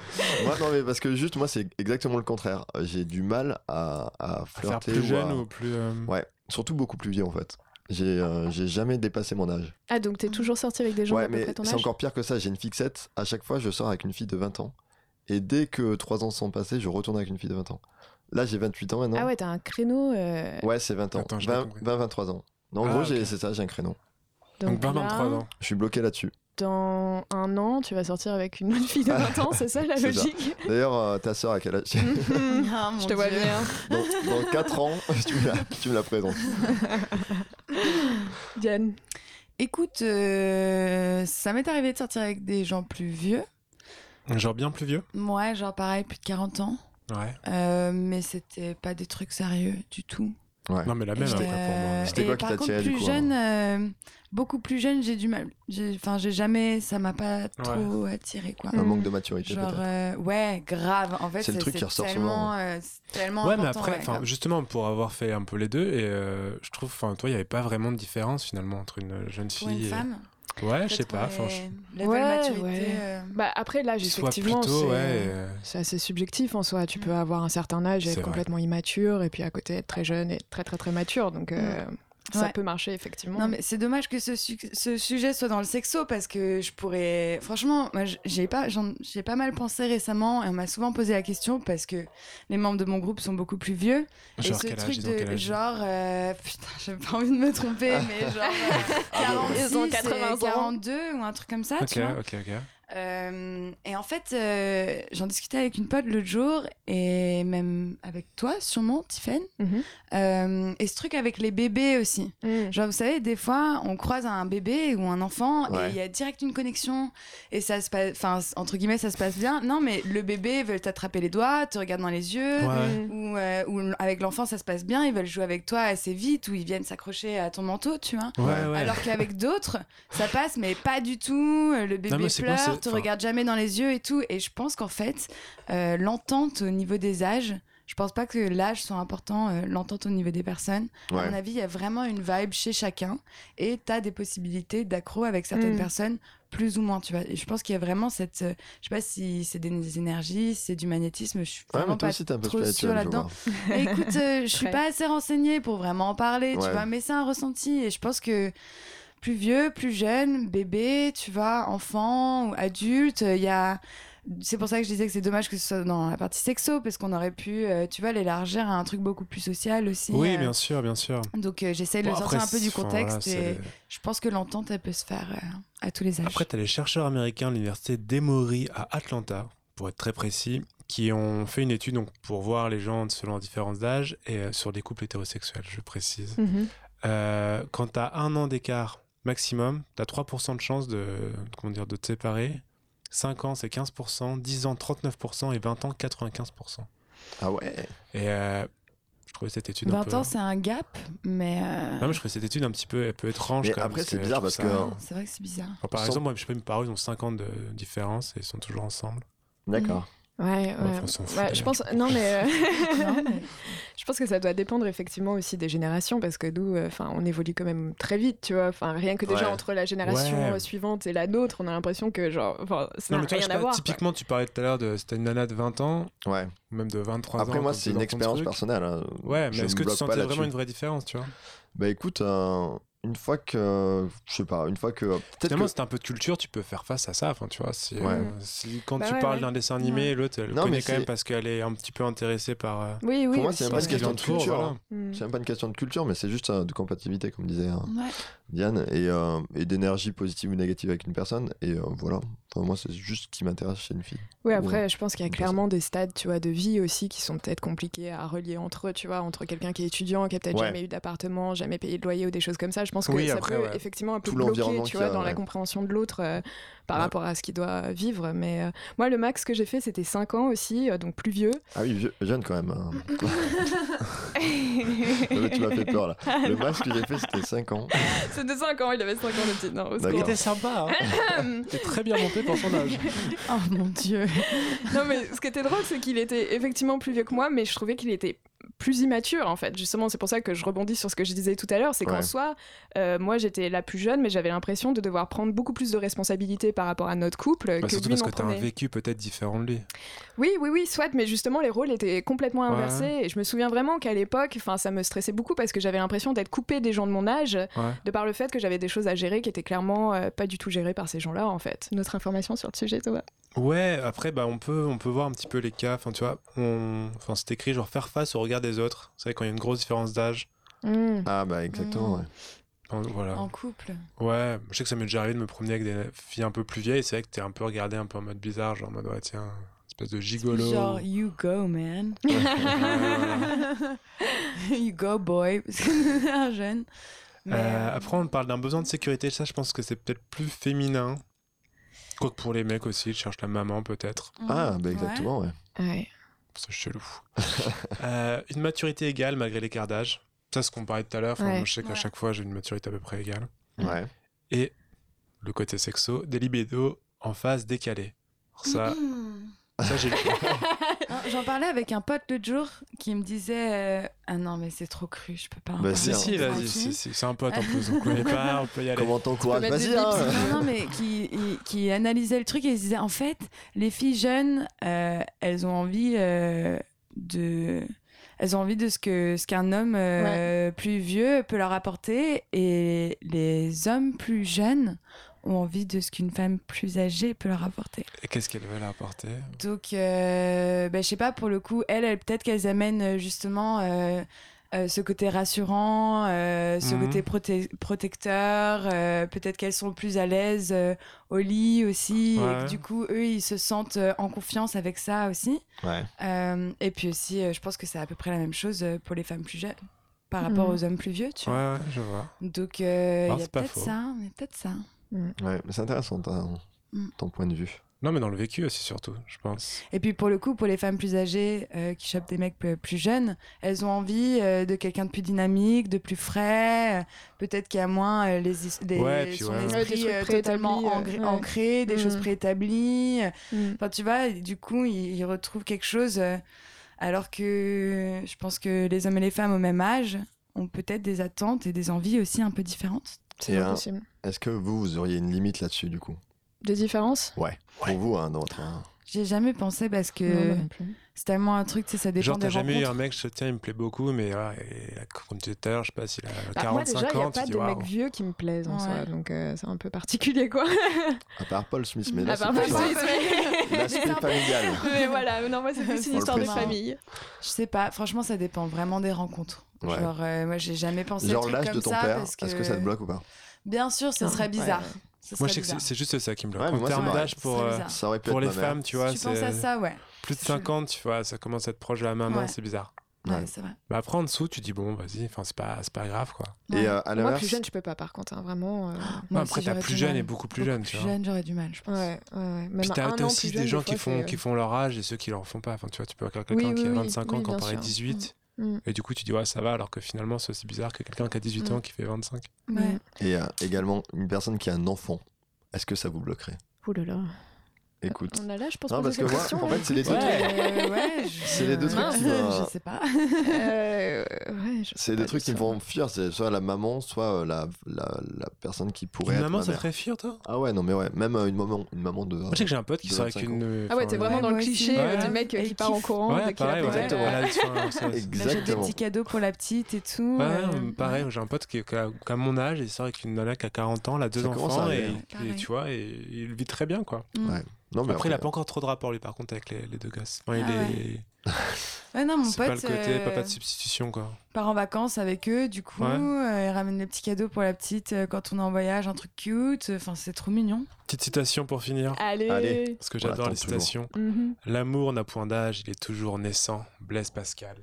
moi, non, mais parce que juste moi, c'est exactement le contraire. J'ai du mal à, à À faire flirter plus ou jeune à- ou plus. euh, Ouais, surtout beaucoup plus vieux en fait. J'ai euh, j'ai jamais dépassé mon âge. Ah, donc t'es toujours sorti avec des gens ouais, à peu mais près ton c'est encore pire que ça. J'ai une fixette. À chaque fois, je sors avec une fille de 20 ans. Et dès que 3 ans sont passés, je retourne avec une fille de 20 ans. Là, j'ai 28 ans maintenant. Ah ouais, t'as un créneau. euh, Ouais, c'est 20 ans. Attends, j'ai pas 20, compris. 20, 23 ans. Non, en Ah, gros, ok. j'ai- c'est ça, j'ai un créneau. Donc, là, 20-23 ans. Je suis bloqué là-dessus. Dans un an, tu vas sortir avec une autre fille de 20 ans, c'est ça la logique? D'ailleurs, euh, ta soeur à quel âge? Ah, Je te vois bien. dans, dans 4 ans, tu me la, tu me la présentes. Diane. Écoute, euh, ça m'est arrivé de sortir avec des gens plus vieux. Genre bien plus vieux Moi, genre pareil, plus de 40 ans. Ouais. Euh, mais c'était pas des trucs sérieux du tout. Ouais. Non, mais la même, après, pour moi. euh, C'était quoi qui par t'a contre, attiré, du plus coup, hein jeune, euh, beaucoup plus jeune, j'ai du mal. J'ai- Enfin, j'ai jamais, ça m'a pas trop attiré quoi. Un manque de maturité, Genre, peut-être. euh, ouais, grave. En fait, C'est le truc qui ressort tellement, souvent. euh, c'est tellement Ouais, mais après, ouais, justement, pour avoir fait un peu les deux, et euh, je trouve, enfin, toi, il n'y avait pas vraiment de différence finalement entre une jeune fille Pour une et- femme Ouais, je sais pas. Enfin, ouais, Ouais, maturité. ouais. euh, Bah après l'âge effectivement plutôt, c'est ouais, euh, c'est assez subjectif en soi. Tu peux avoir un certain âge et être vrai. complètement immature et puis à côté être très jeune et très très très mature. Donc euh, ça Ouais. peut marcher effectivement. Non, mais c'est dommage que ce, su- ce sujet soit dans le sexo parce que je pourrais. Franchement, moi, j'ai pas, j'ai pas mal pensé récemment et on m'a souvent posé la question parce que les membres de mon groupe sont beaucoup plus vieux. et Genre ce quel âge, truc de genre. euh, putain, j'ai pas envie de me tromper, mais genre. euh, 46 Ils ont et 80 ans. 42 ou un truc comme ça, Ok, tu vois. ok, ok. Euh, et en fait, euh, j'en discutais avec une pote l'autre jour, et même avec toi, sûrement, Tiffen. Mhm. Euh, et ce truc avec les bébés aussi. Mm. Genre, vous savez, des fois, on croise un bébé ou un enfant, et il y a direct une connexion, et ça se passe, enfin, entre guillemets, ça se passe bien. Non, mais le bébé veut t'attraper les doigts, te regarde dans les yeux, Ouais. Mm. ou, euh, ou avec l'enfant, ça se passe bien, ils veulent jouer avec toi assez vite, ou ils viennent s'accrocher à ton manteau, tu vois. Ouais, ouais. Alors qu'avec d'autres, ça passe, mais pas du tout. Le bébé pleure, te enfin- regarde jamais dans les yeux et tout. Et je pense qu'en fait, euh, l'entente au niveau des âges, je pense pas que l'âge soit important, euh, l'entente au niveau des personnes. À mon avis, il y a vraiment une vibe chez chacun. Et tu as des possibilités d'accro avec certaines Mm. personnes, plus ou moins, tu vois. Et je pense qu'il y a vraiment cette. euh, je sais pas si c'est des énergies, si c'est du magnétisme, je suis Ouais, vraiment mais toi pas aussi, t'es un peu trop sûre là-dedans. Écoute, euh, je suis pas assez renseignée pour vraiment en parler, tu vois, mais c'est un ressenti et je pense que plus vieux, plus jeune, bébé, tu vois, enfant ou adulte, il y a c'est pour ça que je disais que c'est dommage que ce soit dans la partie sexo parce qu'on aurait pu euh, tu vois l'élargir à un truc beaucoup plus social aussi. Oui, euh. bien sûr, bien sûr. Donc euh, j'essaie de Bon, le sortir un peu du contexte voilà, et je pense que l'entente elle peut se faire euh, à tous les âges. Après, tu as les chercheurs américains de l'université d'Emory à Atlanta, pour être très précis, qui ont fait une étude donc, pour voir les gens selon leurs différences d'âge et euh, sur les couples hétérosexuels, je précise. Mhm. Euh, quand tu as un an d'écart maximum, tu as 3% de chance de, comment dire, de te séparer. 5 ans, c'est 15%, 10 ans, 39%, et 20 ans, 95%. Ah ouais. Et euh, je trouvais cette étude un 20 peu... ans c'est un gap mais euh, Non, mais je trouvais cette étude un petit peu, un peu étrange. Mais quand après, c'est bizarre parce que- ça- c'est vrai que c'est bizarre. Enfin, par Sans- exemple, moi, je sais pas, mes parents, ils ont 5 ans de différence et ils sont toujours ensemble. D'accord. Ouais, ouais. Enfin, on s'en fout, Ouais, je d'ailleurs. pense, non mais, euh, Non, mais- je pense que ça doit dépendre effectivement aussi des générations parce que nous, euh, enfin, on évolue quand même très vite, tu vois. Enfin, rien que déjà Ouais. entre la génération Ouais. euh, suivante et la nôtre, on a l'impression que genre, enfin, ça n'a je rien à pas, voir. quoi. typiquement, tu parlais tout à l'heure de. C'était une nana de 20 ans, Ouais. ou même de 23 ans. Après, moi, quand c'est une expérience personnelle. hein. Ouais, mais Je est-ce que tu sentais vraiment une vraie différence, tu vois? Bah écoute, euh, une fois que. Je sais pas, une fois que. Peut-être Finalement, que. c'est un peu de culture, tu peux faire face à ça. Enfin, tu vois, si, euh, Ouais. si quand Bah tu ouais, parles ouais. d'un dessin animé, Ouais. l'autre, elle Non, connaît mais quand même parce qu'elle est un petit peu intéressée par. euh, Oui, oui. Pour moi, c'est même pas une question de culture. voilà. hein. Mm. C'est même pas une question de culture, mais c'est juste euh, de compatibilité, comme disait Ouais. Diane, et, euh, et d'énergie positive ou négative avec une personne. Et euh, voilà. Enfin, moi, c'est juste ce qui m'intéresse chez une fille. Oui, Ouais. après, je pense qu'il y a clairement des stades, tu vois, de vie aussi qui sont peut-être compliqués à relier entre eux, tu vois, entre quelqu'un qui est étudiant, qui a peut-être Ouais. jamais eu d'appartement, jamais payé de loyer ou des choses comme ça. Je pense que Oui, ça après, peut ouais. effectivement un peu Tout bloquer, tu vois, a, dans la compréhension de l'autre euh, par Ouais. rapport à ce qu'il doit vivre. Mais euh, moi, le max que j'ai fait, c'était 5 ans aussi, euh, donc plus vieux. Ah oui, vieux- jeune quand même. hein. Non, tu m'as fait peur là. Le max que j'ai fait, c'était 5 ans. c'était 5 ans, il avait 5 ans de petit. Non, au était sympa, hein T'es très bien monté pour son âge. Oh mon dieu. Non, mais ce qui était drôle, c'est qu'il était effectivement plus vieux que moi, mais je trouvais qu'il était plus immature en fait. Justement, c'est pour ça que je rebondis sur ce que je disais tout à l'heure. C'est qu'en soi, euh, moi j'étais la plus jeune, mais j'avais l'impression de devoir prendre beaucoup plus de responsabilités par rapport à notre couple Bah, que surtout lui parce que t'as un prenait. vécu peut-être différent de lui. Oui, oui, oui, soit, mais justement les rôles étaient complètement Ouais. inversés. Et je me souviens vraiment qu'à l'époque, enfin, ça me stressait beaucoup parce que j'avais l'impression d'être coupée des gens de mon âge, Ouais. de par le fait que j'avais des choses à gérer qui étaient clairement euh, pas du tout gérées par ces gens-là en fait. Notre information sur le sujet, Thomas. Ouais, après, bah, on, peut, on peut voir un petit peu les cas. Enfin, tu vois, on... enfin, c'est écrit genre faire face au regard des autres. C'est vrai, quand il y a une grosse différence d'âge. Mm. Ah bah exactement, Mm. ouais. Voilà. En couple. Ouais, je sais que ça m'est déjà arrivé de me promener avec des filles un peu plus vieilles. C'est vrai que t'es un peu regardé un peu en mode bizarre, genre en mode ouais, tiens, espèce de gigolo. Genre, you go, man. Ouais, you go, boy. Parce que c'est un jeune. Mais, Euh, après, on parle d'un besoin de sécurité. Ça, je pense que c'est peut-être plus féminin. Quoique pour les mecs aussi, ils cherchent la maman peut-être. mm, Ah bah ouais. exactement, ouais. C'est chelou. Euh, une maturité égale malgré l'écart d'âge. Ça, c'est ce qu'on parlait tout à l'heure. Ouais. je sais qu'à Ouais. chaque fois, j'ai une maturité à peu près égale. Ouais. Et le côté sexo, des libidos en phase décalée. Alors ça, Mm. ça j'ai J'en parlais avec un pote l'autre jour qui me disait euh, Ah non, mais c'est trop cru, je peux pas. en Bah, Si, c'est si, vas-y, c'est un pote en plus, on connaît pas, on peut y aller. Comment t'encourages? Vas-y, hein. Non, non, mais qui, qui analysait le truc et il se disait en fait, les filles jeunes, euh, elles ont envie euh, de. Elles ont envie de ce que ce qu'un homme euh, plus vieux peut leur apporter et les hommes plus jeunes ont envie de ce qu'une femme plus âgée peut leur apporter. Et qu'est-ce qu'elle veut leur apporter? Donc, euh, ben, je sais pas, pour le coup, elles, elles peut-être qu'elles amènent euh, justement euh, euh, ce côté rassurant, euh, ce Mhm. côté proté- protecteur. euh, Peut-être qu'elles sont plus à l'aise euh, au lit aussi. Et que, du coup, eux, ils se sentent en confiance avec ça aussi. Ouais. Euh, et puis aussi, euh, je pense que c'est à peu près la même chose pour les femmes plus jeunes par rapport Mhm. aux hommes plus vieux, tu Ouais, vois. ouais, je vois. Donc, euh, il y a peut-être ça. A peut-être ça. Ouais, mais c'est intéressant ton, Mm. ton point de vue. Non, mais dans le vécu aussi, surtout, je pense. Et puis pour le coup, pour les femmes plus âgées euh, qui chopent des mecs plus, plus jeunes, elles ont envie euh, de quelqu'un de plus dynamique, de plus frais. euh, Peut-être qu'il y a moins euh, les, Ouais, puis son ouais. Ouais, des esprit trucs totalement ancré, des Mhm. choses préétablies. Mm. Enfin, tu vois, du coup, ils, ils retrouvent quelque chose. euh, alors que je pense que les hommes et les femmes au même âge ont peut-être des attentes et des envies aussi un peu différentes. C'est Et, bien euh, possible. Est-ce que vous, vous auriez une limite là-dessus, du coup? De différence? Ouais. Pour vous, hein, dans votre. hein. J'ai jamais pensé parce que Non, moi non plus. C'est tellement un truc, tu sais, ça dépend Genre, t'as jamais eu un mec, je te tiens, il me plaît beaucoup, mais voilà, et, comme tu disais tout à l'heure, je sais pas s'il a Bah, moi 45 déjà, il n'y a pas de waouh. mecs vieux qui me plaisent en Ouais. soi, donc euh, c'est un peu particulier quoi. À part Paul Smith, mais là, À c'est Paul Smith, mais- l'aspect familial. mais voilà, non, moi c'est plus une histoire de le famille. Je sais pas, franchement, ça dépend vraiment des rencontres. Ouais. Genre, euh, moi, j'ai jamais pensé Genre l'âge de ton ça père, parce est-ce que ça te bloque ou pas? Bien sûr, ce Non, serait bizarre. ouais. Ce Moi, je sais que c'est- juste ça qui me bloque. En termes d'âge, pour, euh. Ça pour les femmes, tu vois, tu penses à ça, ouais. Plus de Je- 50, tu vois, ça commence à être proche de la maman, Ouais. c'est bizarre. Ouais, Ouais. c'est vrai. Mais après, en dessous, tu dis, bon, vas-y, enfin, c'est pas, c'est pas grave, quoi. Ouais. Et euh, à Moi plus jeune, je peux pas par contre, hein, vraiment. euh, Moi après, t'as plus jeune mal. et beaucoup plus Beaucoup jeune, tu plus vois. jeune, j'aurais du mal, je pense. Ouais, ouais, ouais. Même Puis t'as aussi plus des jeune, gens qui font, qui font leur âge et ceux qui leur font pas. Enfin, tu vois, tu peux avoir quelqu'un Oui, qui oui, a oui, 25 ans, qui en paraît sûr. 18. Mm. Et du coup, tu dis, ouais, ça va, alors que finalement, c'est aussi bizarre que quelqu'un qui a 18 Mm. ans qui fait 25. Ouais. et euh, également une personne qui a un enfant, est-ce que ça vous bloquerait? Ouh là là. Écoute. On a se Non, parce que moi, en fait, c'est les deux Ouais. trucs. Euh, ouais, je- C'est les deux trucs qui me- Je sais pas. Euh, ouais, C'est des trucs qui me font fuir, c'est soit la maman, soit euh, la, la, la personne qui pourrait Une être maman, ma ça te ferait fuir, toi? Ah ouais, non mais ouais, même euh, une maman, une maman de. Moi, je sais que j'ai un pote qui sort avec 25 une. Ah ouais, t'es vraiment Ouais, dans le cliché Ouais. du mec Et qui qui part en courant Ouais, pareil, Exactement. Il achète des Exactement. petits cadeaux pour la petite et tout. Ouais, pareil, j'ai un pote qui, a, mon âge, il sort avec une nana qui a 40 ans, elle a deux enfants, et, tu vois, et il vit très bien, quoi. mm. Ouais. Non mais après, il a pas encore trop de rapport, lui, par contre, avec les, les deux gosses. Enfin, il Ah est... Ouais, non, mon C'est pas le pote côté euh, papa de substitution, quoi. part en vacances avec eux, du coup, Ouais. euh, il ramène les petits cadeaux pour la petite euh, quand on est en voyage, un truc cute. Enfin, c'est trop mignon. Petite citation pour finir, Allez. Allez. parce que j'adore les citations. Mhm. L'amour n'a point d'âge, il est toujours naissant. Blaise Pascal.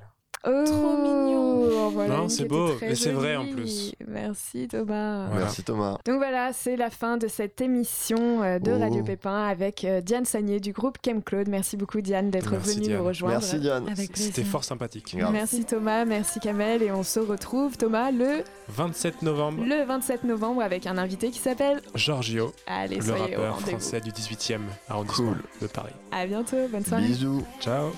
Oh, Trop mignon. en voilà Non, c'est beau, mais c'est vrai, en plus. Merci Thomas. Voilà. Merci Thomas. Donc voilà, c'est la fin de cette émission euh, de Oh. Radio Pépin avec euh, Diane Sagné du groupe Chem Claude. Merci beaucoup Diane d'être venue Diane. nous rejoindre. Merci Diane. C'était fort sympathique. Merci Thomas, merci Kamel et on se retrouve Thomas le, 27 novembre, le 27 novembre avec un invité qui s'appelle Giorgio, Allez le rappeur français du 18e arrondissement Cool. de Paris. À bientôt, bonne soirée. Bisous. Ciao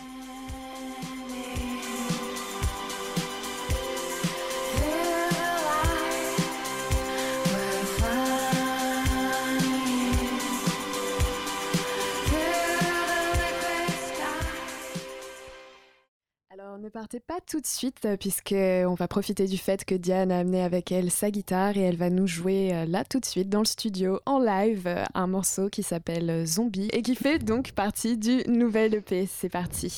Ne partez pas tout de suite euh, puisque on va profiter du fait que Diane a amené avec elle sa guitare et elle va nous jouer euh, là tout de suite dans le studio en live euh, un morceau qui s'appelle Zombie et qui fait donc partie du nouvel EP. C'est parti.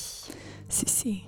Si si.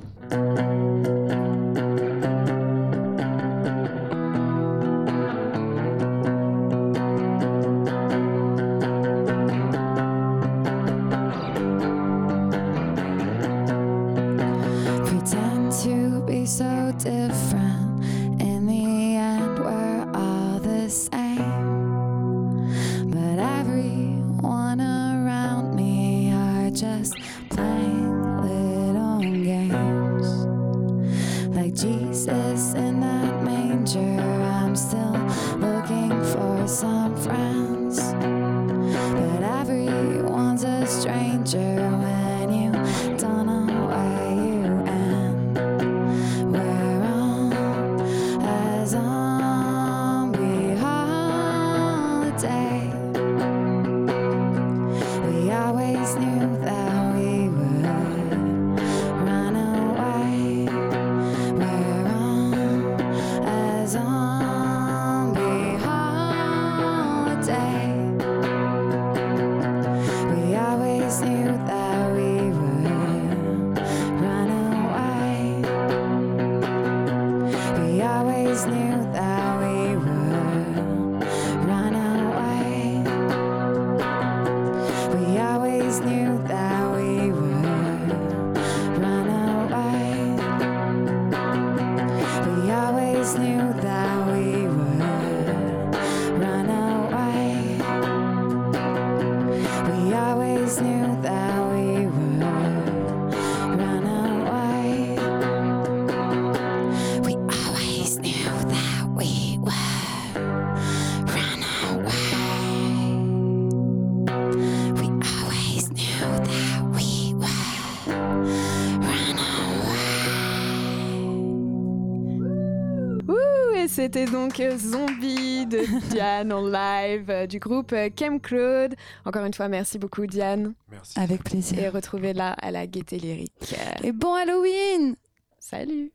C'était donc euh, Zombie de Diane en live euh, du groupe euh, Chem Claude. Encore une fois, merci beaucoup Diane. Merci. Avec plaisir. Et retrouvez-la à la gaieté lyrique. Et bon Halloween Salut